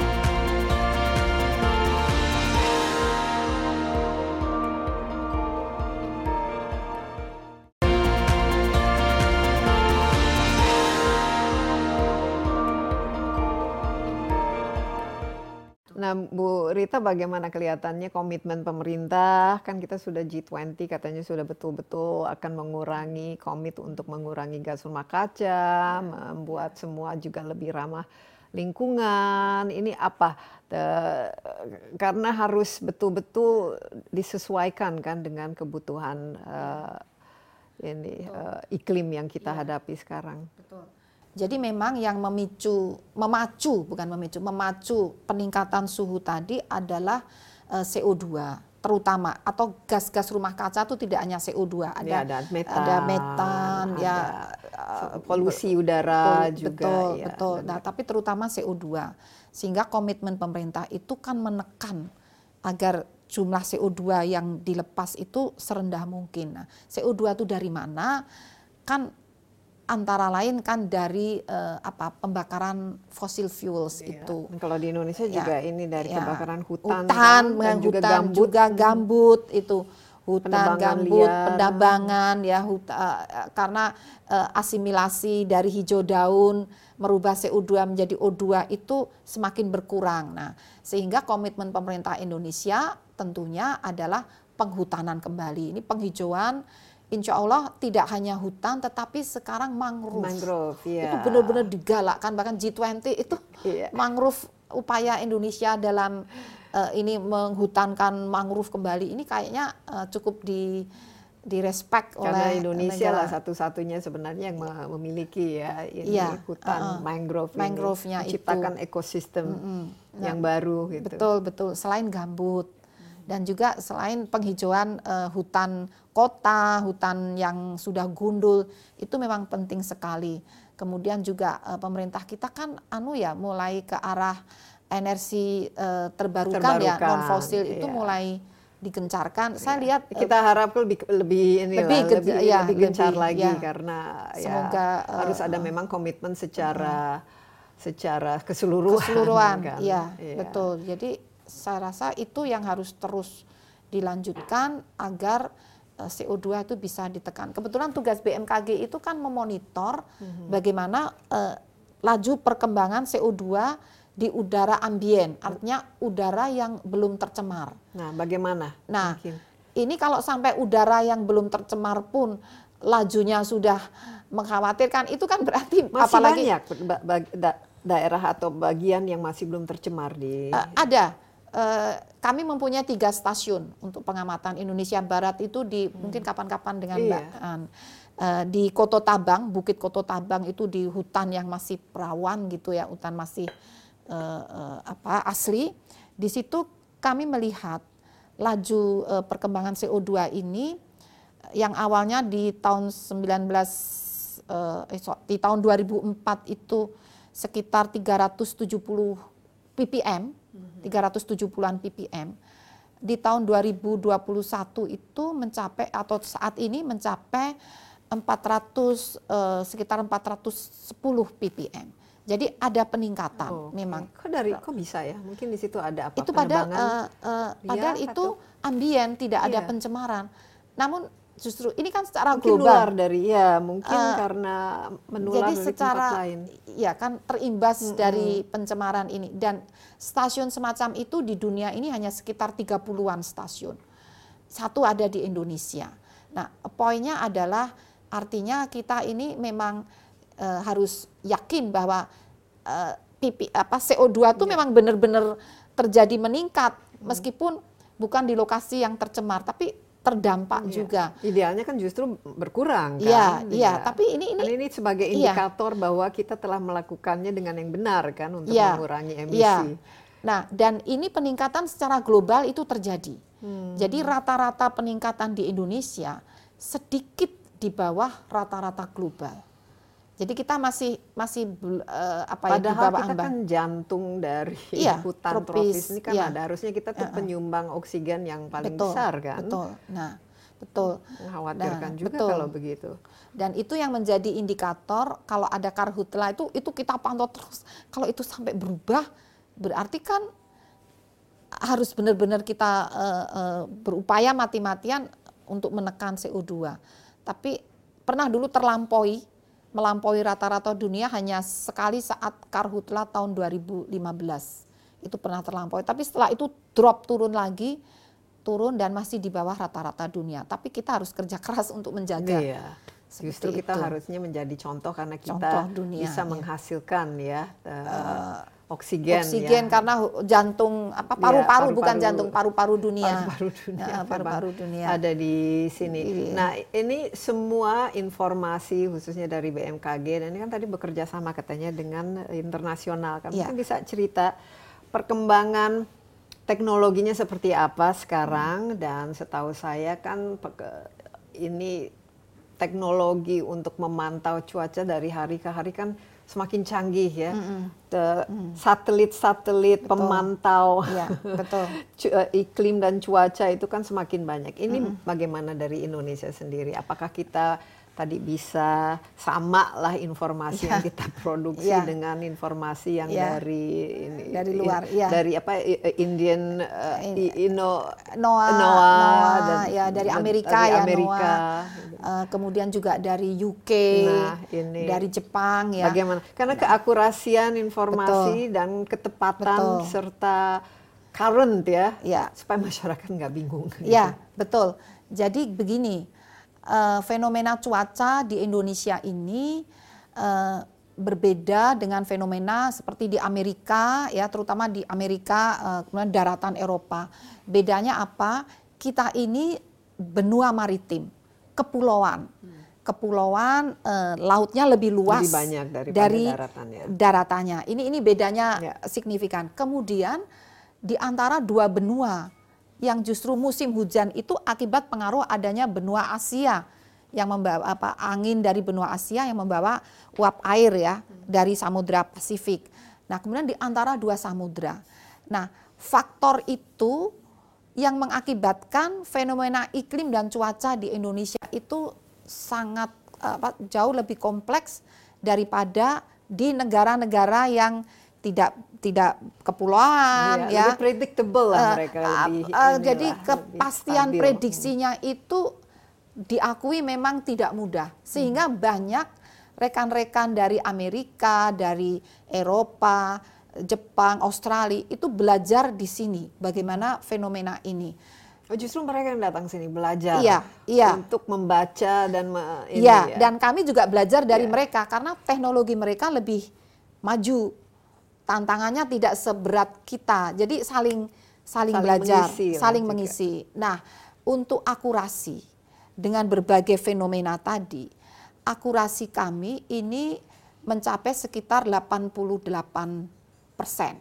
Nah, Bu Rita bagaimana kelihatannya komitmen pemerintah? Kan kita sudah G20 katanya sudah betul-betul akan mengurangi komit untuk mengurangi gas rumah kaca, membuat semua juga lebih ramah lingkungan. Ini apa? The, karena harus betul-betul disesuaikan kan dengan kebutuhan uh, ini uh, iklim yang kita ya. hadapi sekarang. Betul. Jadi memang yang memicu, memacu bukan memicu, memacu peningkatan suhu tadi adalah eh, CO2 terutama atau gas-gas rumah kaca itu tidak hanya CO2 ada ya, ada metan, ada metan ada ya eh, polusi udara pol, juga betul ya, betul. Nah, tapi terutama CO2 sehingga komitmen pemerintah itu kan menekan agar jumlah CO2 yang dilepas itu serendah mungkin. Nah, CO2 itu dari mana? Kan antara lain kan dari uh, apa pembakaran fossil fuels iya. itu. Kalau di Indonesia ya, juga ini dari ya, kebakaran hutan, hutan kan, dan juga hutan, gambut, juga gambut itu hutan gambut, liar. pendabangan ya huta, uh, karena uh, asimilasi dari hijau daun merubah CO2 menjadi O2 itu semakin berkurang. Nah, sehingga komitmen pemerintah Indonesia tentunya adalah penghutanan kembali. Ini penghijauan insya Allah tidak hanya hutan tetapi sekarang mangrove. Mangrove, ya. Itu benar-benar digalakkan bahkan G20 itu yeah. mangrove upaya Indonesia dalam uh, ini menghutankan mangrove kembali ini kayaknya uh, cukup di direspek oleh Indonesia negara. lah satu-satunya sebenarnya yang memiliki ya ini ya, hutan uh, mangrove mangrove-nya menciptakan itu. ekosistem mm -hmm. yang nah, baru gitu. Betul betul selain gambut dan juga selain penghijauan uh, hutan kota, hutan yang sudah gundul itu memang penting sekali. Kemudian juga uh, pemerintah kita kan anu ya mulai ke arah energi uh, terbarukan, terbarukan ya non fosil iya. itu mulai digencarkan. Iya. Saya lihat kita uh, harap lebih lebih ini lebih, lah, lebih, ya, lebih gencar lebih, lagi ya. karena ya semoga ya, uh, harus ada memang komitmen secara uh, secara keseluruhan. Keseluruhan, kan? ya, ya betul. Jadi saya rasa itu yang harus terus dilanjutkan agar eh, CO2 itu bisa ditekan. Kebetulan tugas BMKG itu kan memonitor mm-hmm. bagaimana uh, laju perkembangan CO2 di udara ambien, artinya udara yang belum tercemar. Nah, bagaimana? Nah, Mungkin. ini kalau sampai udara yang belum tercemar pun lajunya sudah mengkhawatirkan, itu kan berarti masih apalagi banyak daerah atau bagian yang masih belum tercemar di. Uh, ada Eh, kami mempunyai tiga stasiun untuk pengamatan Indonesia Barat itu di hmm. mungkin kapan-kapan dengan iya. Mbak An. Uh, di Koto Tabang, Bukit Koto Tabang itu di hutan yang masih perawan gitu ya, hutan masih uh, uh, apa asli. Di situ kami melihat laju uh, perkembangan CO2 ini yang awalnya di tahun 19 uh, di tahun 2004 itu sekitar 370 ppm 370-an ppm. Di tahun 2021 itu mencapai atau saat ini mencapai 400 eh, sekitar 410 ppm. Jadi ada peningkatan oh, memang. Kok dari kok bisa ya? Mungkin di situ ada apa? Itu padahal uh, uh, padahal itu ambien tidak iya. ada pencemaran. Namun justru ini kan secara mungkin global. dari ya mungkin Uh, karena menular Jadi dari secara tempat lain. ya kan terimbas dari pencemaran ini dan stasiun semacam itu di dunia ini hanya sekitar 30-an stasiun. Satu ada di Indonesia. Nah, poinnya adalah artinya kita ini memang eh, harus yakin bahwa eh, pipi apa CO2 itu memang benar-benar terjadi meningkat meskipun bukan di lokasi yang tercemar tapi terdampak Iya. juga. Idealnya kan justru berkurang kan. Iya, iya, Ya. tapi ini ini Kan ini sebagai Iya. indikator bahwa kita telah melakukannya dengan yang benar kan untuk Iya, mengurangi iya. emisi. Nah, dan ini peningkatan secara global itu terjadi. Hmm. Jadi rata-rata peningkatan di Indonesia sedikit di bawah rata-rata global. Jadi kita masih masih eh, apa ya di Padahal bawah kita ambang. kan jantung dari Iya, hutan tropis, tropis, ini kan iya. ada harusnya kita tuh Heeh. penyumbang oksigen yang paling betul, besar kan. Betul. Nah, betul. Mengkhawatirkan Nah, juga betul. kalau begitu. Dan itu yang menjadi indikator kalau ada karhutla itu itu kita pantau terus. Kalau itu sampai berubah berarti kan harus benar-benar kita eh, eh, berupaya mati-matian untuk menekan CO2. Tapi pernah dulu terlampaui melampaui rata-rata dunia hanya sekali saat karhutla tahun 2015. Itu pernah terlampaui, tapi setelah itu drop turun lagi turun dan masih di bawah rata-rata dunia. Tapi kita harus kerja keras untuk menjaga. Iya. Seperti Justru kita itu. harusnya menjadi contoh karena kita Contoh dunia, bisa iya. menghasilkan ya eh, oksigen. oksigen ya. karena jantung apa Iya, paru-paru bukan paru-paru. jantung paru-paru dunia. Paru-paru dunia. Ya, paru-paru dunia. Ada di sini. Iya. Nah, ini semua informasi khususnya dari BMKG dan ini kan tadi bekerja sama katanya dengan internasional. Kan Iya. mungkin bisa cerita perkembangan teknologinya seperti apa sekarang dan setahu saya kan ini teknologi untuk memantau cuaca dari hari ke hari kan semakin canggih ya. Te- Satelit-satelit pemantau Iya, betul. eh, iklim dan cuaca itu kan semakin banyak. Ini bagaimana dari Indonesia sendiri? Apakah kita tadi bisa sama lah informasi yang Ya. kita produksi Ya. dengan informasi yang Ya. dari ini, Dari luar, ya. dari apa Indian eh, NOAA NOAA, dan- ya dari Amerika dari ya Amerika. NOAA. Eh, kemudian juga dari UK, Nah, ini. dari Jepang ya. Bagaimana? Karena keakurasian informasi dan ketepatan Betul. serta current ya, Ya. supaya masyarakat nggak bingung. Ya, betul. Jadi begini, eh, fenomena cuaca di Indonesia ini eh, berbeda dengan fenomena seperti di Amerika, ya, terutama di Amerika, eh, kemudian daratan Eropa. Bedanya apa? Kita ini benua maritim, kepulauan. Kepulauan eh, lautnya lebih luas Lebih banyak daripada dari daratannya. daratannya. Ini ini bedanya Ya. signifikan. Kemudian di antara dua benua yang justru musim hujan itu akibat pengaruh adanya benua Asia yang membawa apa angin dari benua Asia yang membawa uap air ya dari Samudra Pasifik. Nah, kemudian di antara dua samudra. Nah, faktor itu yang mengakibatkan fenomena iklim dan cuaca di Indonesia itu sangat apa, jauh lebih kompleks daripada di negara-negara yang tidak tidak kepulauan Iya, ya. lebih predictable lah Eh, mereka eh, lebih eh, inilah, jadi lebih kepastian stabil. prediksinya itu diakui memang tidak mudah sehingga Hmm. banyak rekan-rekan dari Amerika, dari Eropa, Jepang, Australia itu belajar di sini bagaimana fenomena ini. Oh, justru mereka yang datang sini belajar Iya, iya. untuk membaca dan me- ini Iya, ya. dan kami juga belajar dari Iya. mereka karena teknologi mereka lebih maju. Tantangannya tidak seberat kita. Jadi saling saling, Saling belajar, mengisi saling juga. mengisi. Nah, untuk akurasi dengan berbagai fenomena tadi, akurasi kami ini mencapai sekitar 88 persen.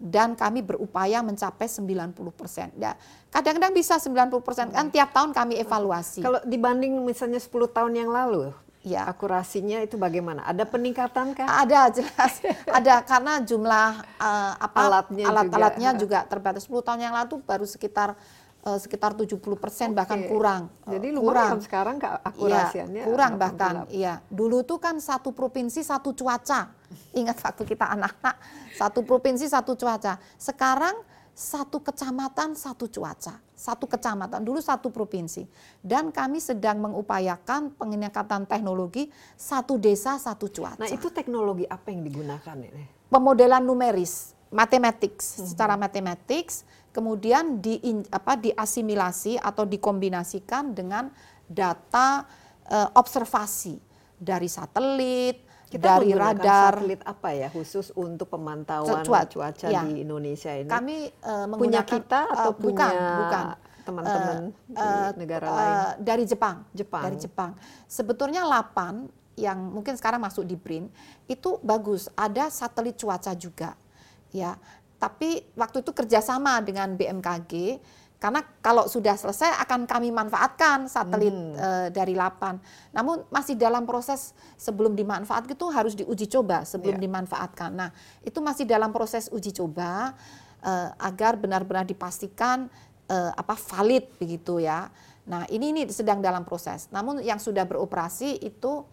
Dan kami berupaya mencapai 90 persen. Ya, kadang-kadang bisa 90 persen, kan tiap tahun kami evaluasi. Kalau dibanding misalnya 10 tahun yang lalu, Ya. akurasinya itu bagaimana? Ada peningkatan kah? Ada jelas, ada karena jumlah eh, apa Alatnya alat-alatnya juga. juga. terbatas. 10 tahun yang lalu baru sekitar eh, sekitar 70 persen bahkan kurang. Jadi Eh, lumayan kurang. sekarang ke Iya, akurasiannya. kurang bahkan. 88. Iya, dulu tuh kan satu provinsi satu cuaca. Ingat waktu kita anak-anak, satu provinsi satu cuaca. Sekarang satu kecamatan satu cuaca, satu kecamatan dulu satu provinsi. Dan kami sedang mengupayakan peningkatan teknologi satu desa satu cuaca. Nah itu teknologi apa yang digunakan ini? Pemodelan numeris, mathematics, hmm. secara mathematics, kemudian di apa diasimilasi atau dikombinasikan dengan data uh, observasi dari satelit, kita dari radar satelit apa ya khusus untuk pemantauan cuaca, cuaca ya. di Indonesia ini? Kami uh, menggunakan punya kita atau uh, bukan, punya bukan teman-teman uh, uh, di negara uh, lain? Dari Jepang. Jepang. Dari Jepang. Sebetulnya 8 yang mungkin sekarang masuk di BRIN itu bagus. Ada satelit cuaca juga, ya. Tapi waktu itu kerjasama dengan BMKG karena kalau sudah selesai akan kami manfaatkan satelit hmm. uh, dari Lapan. Namun masih dalam proses sebelum dimanfaatkan itu harus diuji coba sebelum yeah. dimanfaatkan. Nah, itu masih dalam proses uji coba uh, agar benar-benar dipastikan uh, apa valid begitu ya. Nah, ini ini sedang dalam proses. Namun yang sudah beroperasi itu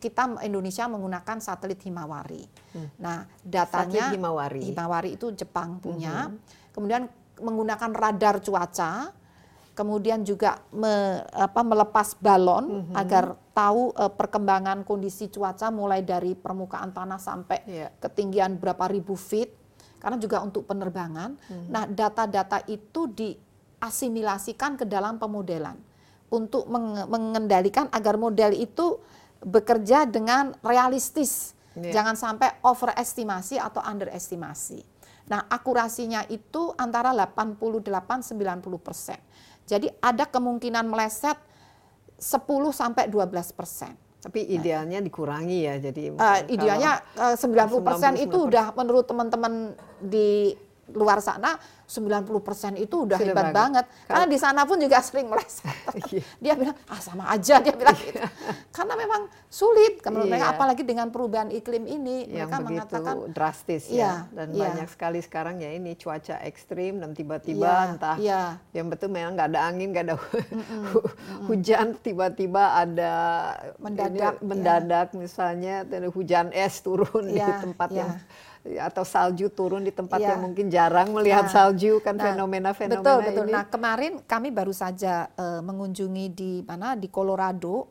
kita Indonesia menggunakan satelit Himawari. Hmm. Nah, datanya satelit Himawari. Himawari itu Jepang punya. Hmm. Kemudian menggunakan radar cuaca, kemudian juga me, apa, melepas balon mm -hmm. agar tahu uh, perkembangan kondisi cuaca mulai dari permukaan tanah sampai yeah. ketinggian berapa ribu feet, karena juga untuk penerbangan. Mm -hmm. Nah, data-data itu diasimilasikan ke dalam pemodelan untuk meng mengendalikan agar model itu bekerja dengan realistis, yeah. jangan sampai overestimasi atau underestimasi. Nah, akurasinya itu antara 88-90 persen. Jadi ada kemungkinan meleset 10 sampai 12 persen. Tapi idealnya dikurangi ya, jadi uh, idealnya uh, 90 persen itu udah menurut teman-teman di luar sana 90% itu udah Sudah hebat banget. banget. Karena di sana pun juga sering meleset. Iya. dia bilang, ah sama aja dia bilang gitu. Karena memang sulit menurut iya. mereka apalagi dengan perubahan iklim ini yang mereka begitu mengatakan drastis ya. Iya, dan iya. banyak sekali sekarang ya ini cuaca ekstrim dan tiba-tiba iya, entah iya. yang betul memang nggak ada angin, nggak ada mm -mm, hujan tiba-tiba ada mendadak ini, mendadak iya. misalnya hujan es turun iya, di tempat iya. yang atau salju turun di tempat ya. yang mungkin jarang melihat nah, salju kan nah, fenomena-fenomena betul betul. Ini. Nah kemarin kami baru saja uh, mengunjungi di mana di Colorado,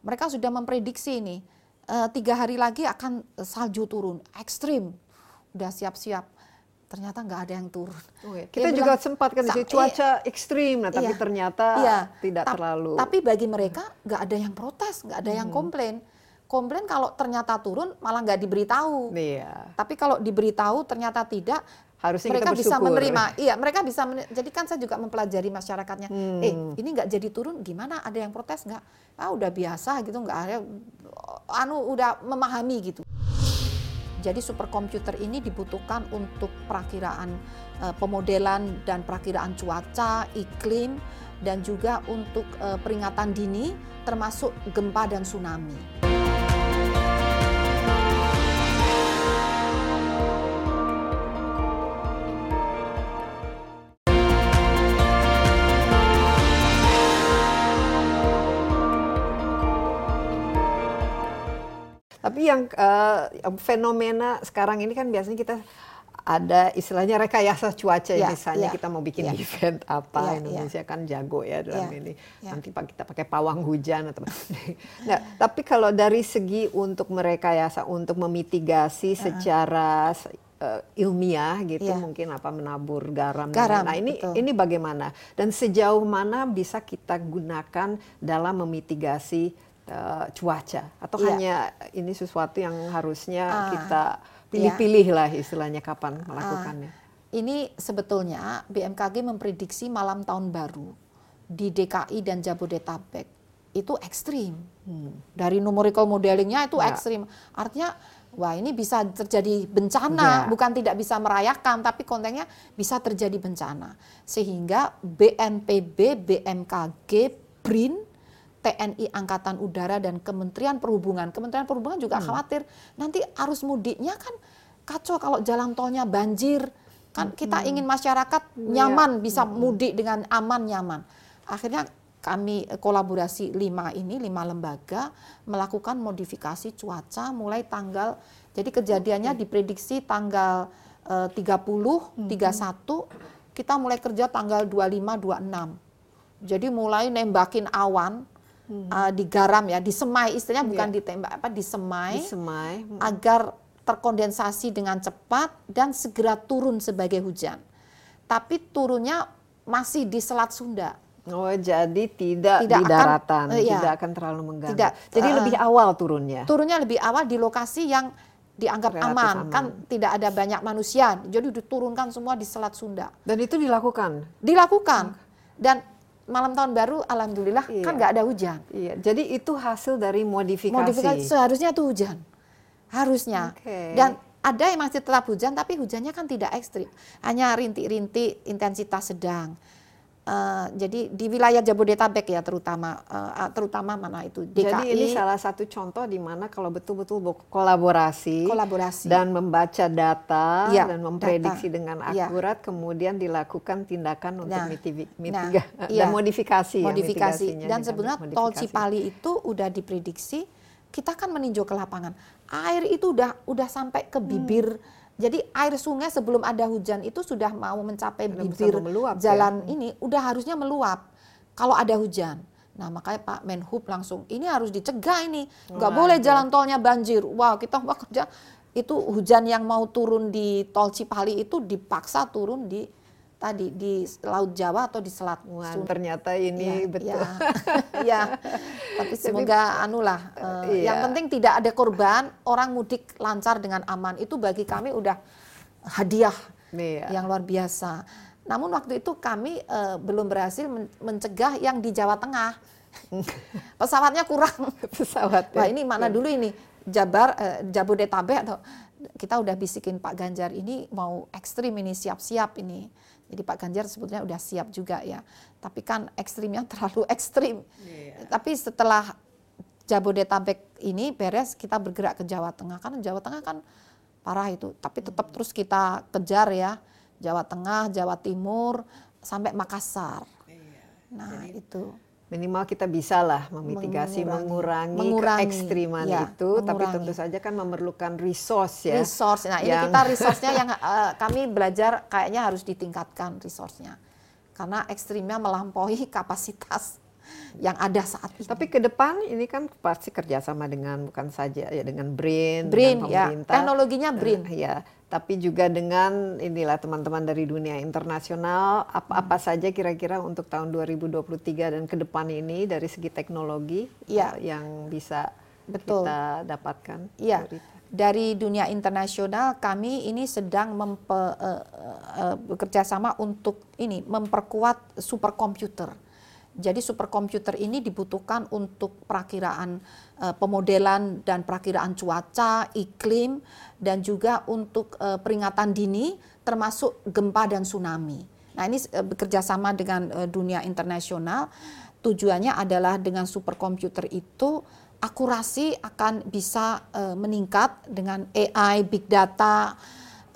mereka sudah memprediksi ini uh, tiga hari lagi akan salju turun ekstrim, udah siap-siap. Ternyata nggak ada yang turun. Oh, ya. Kita Dia juga bilang, sempat kan di cuaca iya, ekstrim, nah tapi iya, ternyata iya, tidak ta terlalu. Tapi bagi mereka nggak ada yang protes, nggak ada hmm. yang komplain komplain kalau ternyata turun malah nggak diberitahu. Iya. Tapi kalau diberitahu ternyata tidak, harusnya mereka kita bisa menerima. Iya, mereka bisa. Men jadi kan saya juga mempelajari masyarakatnya. Hmm. Eh, ini nggak jadi turun, gimana? Ada yang protes nggak? Ah, udah biasa gitu, nggak ada. Anu udah memahami gitu. Jadi superkomputer ini dibutuhkan untuk perakiraan uh, pemodelan dan perakiraan cuaca, iklim, dan juga untuk uh, peringatan dini, termasuk gempa dan tsunami. Tapi yang uh, fenomena sekarang ini kan biasanya kita ada istilahnya rekayasa cuaca ya, misalnya ya, kita mau bikin ya. event apa ya, Indonesia ya. kan jago ya dalam ya, ini ya. nanti kita pakai pawang hujan atau nah tapi kalau dari segi untuk merekayasa untuk memitigasi secara uh, ilmiah gitu ya. mungkin apa menabur garam, garam nah ini betul. ini bagaimana dan sejauh mana bisa kita gunakan dalam memitigasi cuaca atau yeah. hanya ini sesuatu yang harusnya uh, kita pilih-pilih yeah. lah istilahnya kapan melakukannya. Uh, ini sebetulnya BMKG memprediksi malam tahun baru di DKI dan Jabodetabek itu ekstrim. Hmm. Dari numerical modelingnya itu ya. ekstrim. Artinya wah ini bisa terjadi bencana, ya. bukan tidak bisa merayakan, tapi kontennya bisa terjadi bencana. Sehingga BNPB, BMKG, BRIN TNI Angkatan Udara dan Kementerian Perhubungan. Kementerian Perhubungan juga hmm. khawatir nanti arus mudiknya kan kacau kalau jalan tolnya banjir. Kan hmm. kita ingin masyarakat iya. nyaman bisa hmm. mudik dengan aman nyaman. Akhirnya kami eh, kolaborasi lima ini lima lembaga melakukan modifikasi cuaca mulai tanggal jadi kejadiannya diprediksi tanggal uh, 30, hmm. 31 kita mulai kerja tanggal 25 26. Jadi mulai nembakin awan hmm. uh, digaram ya, disemai istilahnya bukan yeah. ditembak apa disemai, disemai. Hmm. agar terkondensasi dengan cepat dan segera turun sebagai hujan. Tapi turunnya masih di Selat Sunda. Oh, jadi tidak, tidak di daratan, akan, uh, tidak akan terlalu mengganggu. Tidak. Jadi uh, lebih awal turunnya. Turunnya lebih awal di lokasi yang dianggap aman. aman, kan tidak ada banyak manusia. Jadi diturunkan semua di Selat Sunda. Dan itu dilakukan. Dilakukan. Dan malam tahun baru alhamdulillah iya. kan nggak ada hujan. Iya. Jadi itu hasil dari modifikasi. Modifikasi seharusnya itu hujan. Harusnya. Okay. Dan ada yang masih tetap hujan tapi hujannya kan tidak ekstrim. Hanya rintik-rintik intensitas sedang. Uh, jadi di wilayah Jabodetabek ya terutama uh, terutama mana itu DKI. Jadi ini salah satu contoh di mana kalau betul-betul kolaborasi, kolaborasi dan membaca data ya, dan memprediksi data. dengan ya. akurat, ya. kemudian dilakukan tindakan untuk nah, mitiga, nah, dan ya. modifikasi. Modifikasi ya, dan sebenarnya modifikasi. tol Cipali itu udah diprediksi kita kan meninjau ke lapangan, air itu udah udah sampai ke bibir. Hmm jadi air sungai sebelum ada hujan itu sudah mau mencapai Karena bibir meluap, jalan ya? ini udah harusnya meluap kalau ada hujan. Nah makanya Pak Menhub langsung ini harus dicegah ini nggak oh, boleh jalan tolnya banjir. Wow kita kerja itu hujan yang mau turun di tol Cipali itu dipaksa turun di tadi di Laut Jawa atau di Selat Wah, ternyata ini ya, betul. Ya, ya. Tapi semoga anulah. Uh, iya. Yang penting tidak ada korban, orang mudik lancar dengan aman. Itu bagi kami udah hadiah iya. yang luar biasa. Namun waktu itu kami uh, belum berhasil mencegah yang di Jawa Tengah. Pesawatnya kurang. Pesawat. Wah ini mana ya. dulu ini Jabar, uh, Jabodetabek atau kita udah bisikin Pak Ganjar ini mau ekstrim ini siap-siap ini jadi Pak Ganjar sebetulnya udah siap juga ya. Tapi kan ekstrimnya terlalu ekstrim. Yeah. Tapi setelah Jabodetabek ini beres, kita bergerak ke Jawa Tengah. Karena Jawa Tengah kan parah itu. Tapi tetap terus kita kejar ya. Jawa Tengah, Jawa Timur, sampai Makassar. Iya. Nah Jadi, itu minimal kita bisa lah memitigasi mengurangi, mengurangi, keekstriman ya, itu mengurangi. tapi tentu saja kan memerlukan resource ya resource nah yang... ini kita resource-nya yang uh, kami belajar kayaknya harus ditingkatkan resource-nya karena ekstrimnya melampaui kapasitas yang ada saat ini. Tapi ke depan ini kan pasti kerjasama dengan bukan saja ya dengan BRIN, BRIN dengan ya. pemerintah. Ya, teknologinya BRIN. Uh, ya, tapi juga dengan inilah teman-teman dari dunia internasional apa-apa hmm. saja kira-kira untuk tahun 2023 dan ke depan ini dari segi teknologi ya. yang bisa Betul. kita dapatkan. Iya. Dari dunia internasional kami ini sedang mempe, uh, uh, bekerja sama untuk ini memperkuat superkomputer jadi superkomputer ini dibutuhkan untuk perakiraan uh, pemodelan dan perakiraan cuaca, iklim dan juga untuk uh, peringatan dini termasuk gempa dan tsunami. Nah, ini uh, bekerja sama dengan uh, dunia internasional. Tujuannya adalah dengan superkomputer itu akurasi akan bisa uh, meningkat dengan AI, big data,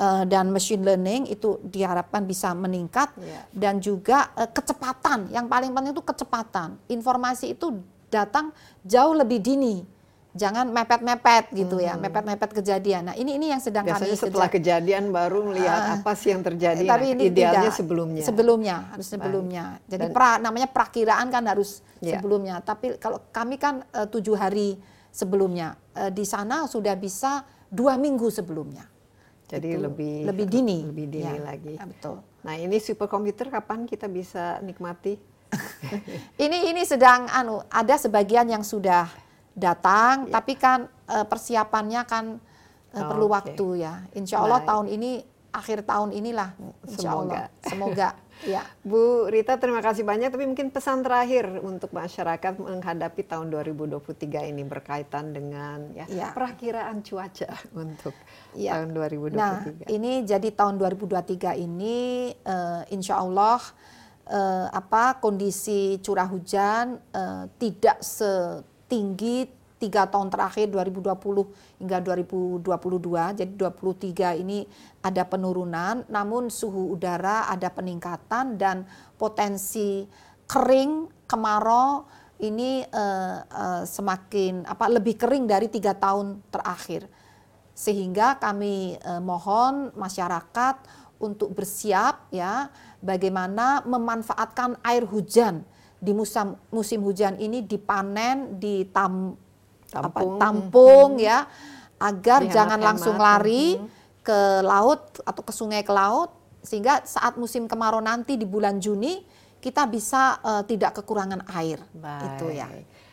uh, dan machine learning itu diharapkan bisa meningkat yeah. dan juga uh, kecepatan yang paling penting itu kecepatan informasi itu datang jauh lebih dini jangan mepet-mepet gitu ya, hmm. ya, mepet-mepet kejadian. Nah ini ini yang sedang Biasanya kami setelah kejadian baru melihat uh, apa sih yang terjadi. Tapi nah, ini idealnya tidak, sebelumnya. Sebelumnya harus sebelumnya. Jadi Dan, pra, namanya perakiraan kan harus yeah. sebelumnya. Tapi kalau kami kan uh, tujuh hari sebelumnya uh, di sana sudah bisa dua minggu sebelumnya. Jadi itu lebih lebih dini, lebih dini ya, lagi. Ya, betul. Nah ini superkomputer kapan kita bisa nikmati? ini ini sedang anu ada sebagian yang sudah datang, ya. tapi kan uh, persiapannya kan oh, perlu okay. waktu ya. Insya Allah Baik. tahun ini akhir tahun inilah. Insya Semoga. Allah. Semoga. Ya. Bu Rita terima kasih banyak tapi mungkin pesan terakhir untuk masyarakat menghadapi tahun 2023 ini berkaitan dengan ya, ya. perakiraan cuaca untuk ya. tahun 2023. Nah, ini jadi tahun 2023 ini uh, insya Allah uh, apa kondisi curah hujan uh, tidak setinggi tiga tahun terakhir 2020 hingga 2022 jadi 23 ini ada penurunan namun suhu udara ada peningkatan dan potensi kering kemarau ini uh, uh, semakin apa lebih kering dari tiga tahun terakhir. Sehingga kami uh, mohon masyarakat untuk bersiap ya bagaimana memanfaatkan air hujan di musim musim hujan ini dipanen, ditam Tampung. apa, tampung Hmm. ya agar jangan langsung lari Hmm. ke laut atau ke sungai ke laut sehingga saat musim kemarau nanti di bulan Juni kita bisa eh, tidak kekurangan air. Itu ya.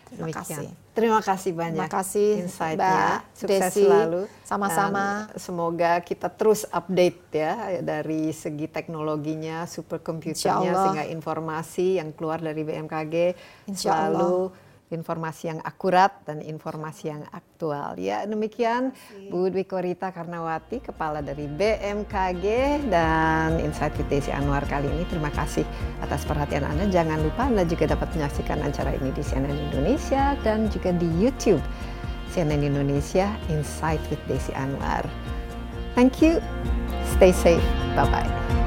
Terima Demikian. kasih. Terima kasih banyak. Terima kasih, insight-nya. Sukses Desi. selalu. Sama-sama. Semoga kita terus update ya dari segi teknologinya, superkomputernya Allah. sehingga informasi yang keluar dari BMKG Insya selalu informasi yang akurat dan informasi yang aktual. Ya, demikian Bu Dwi Korita Karnawati, Kepala dari BMKG dan Insight with Desi Anwar kali ini. Terima kasih atas perhatian Anda. Jangan lupa Anda juga dapat menyaksikan acara ini di CNN Indonesia dan juga di YouTube CNN Indonesia Insight with Desi Anwar. Thank you. Stay safe. Bye-bye.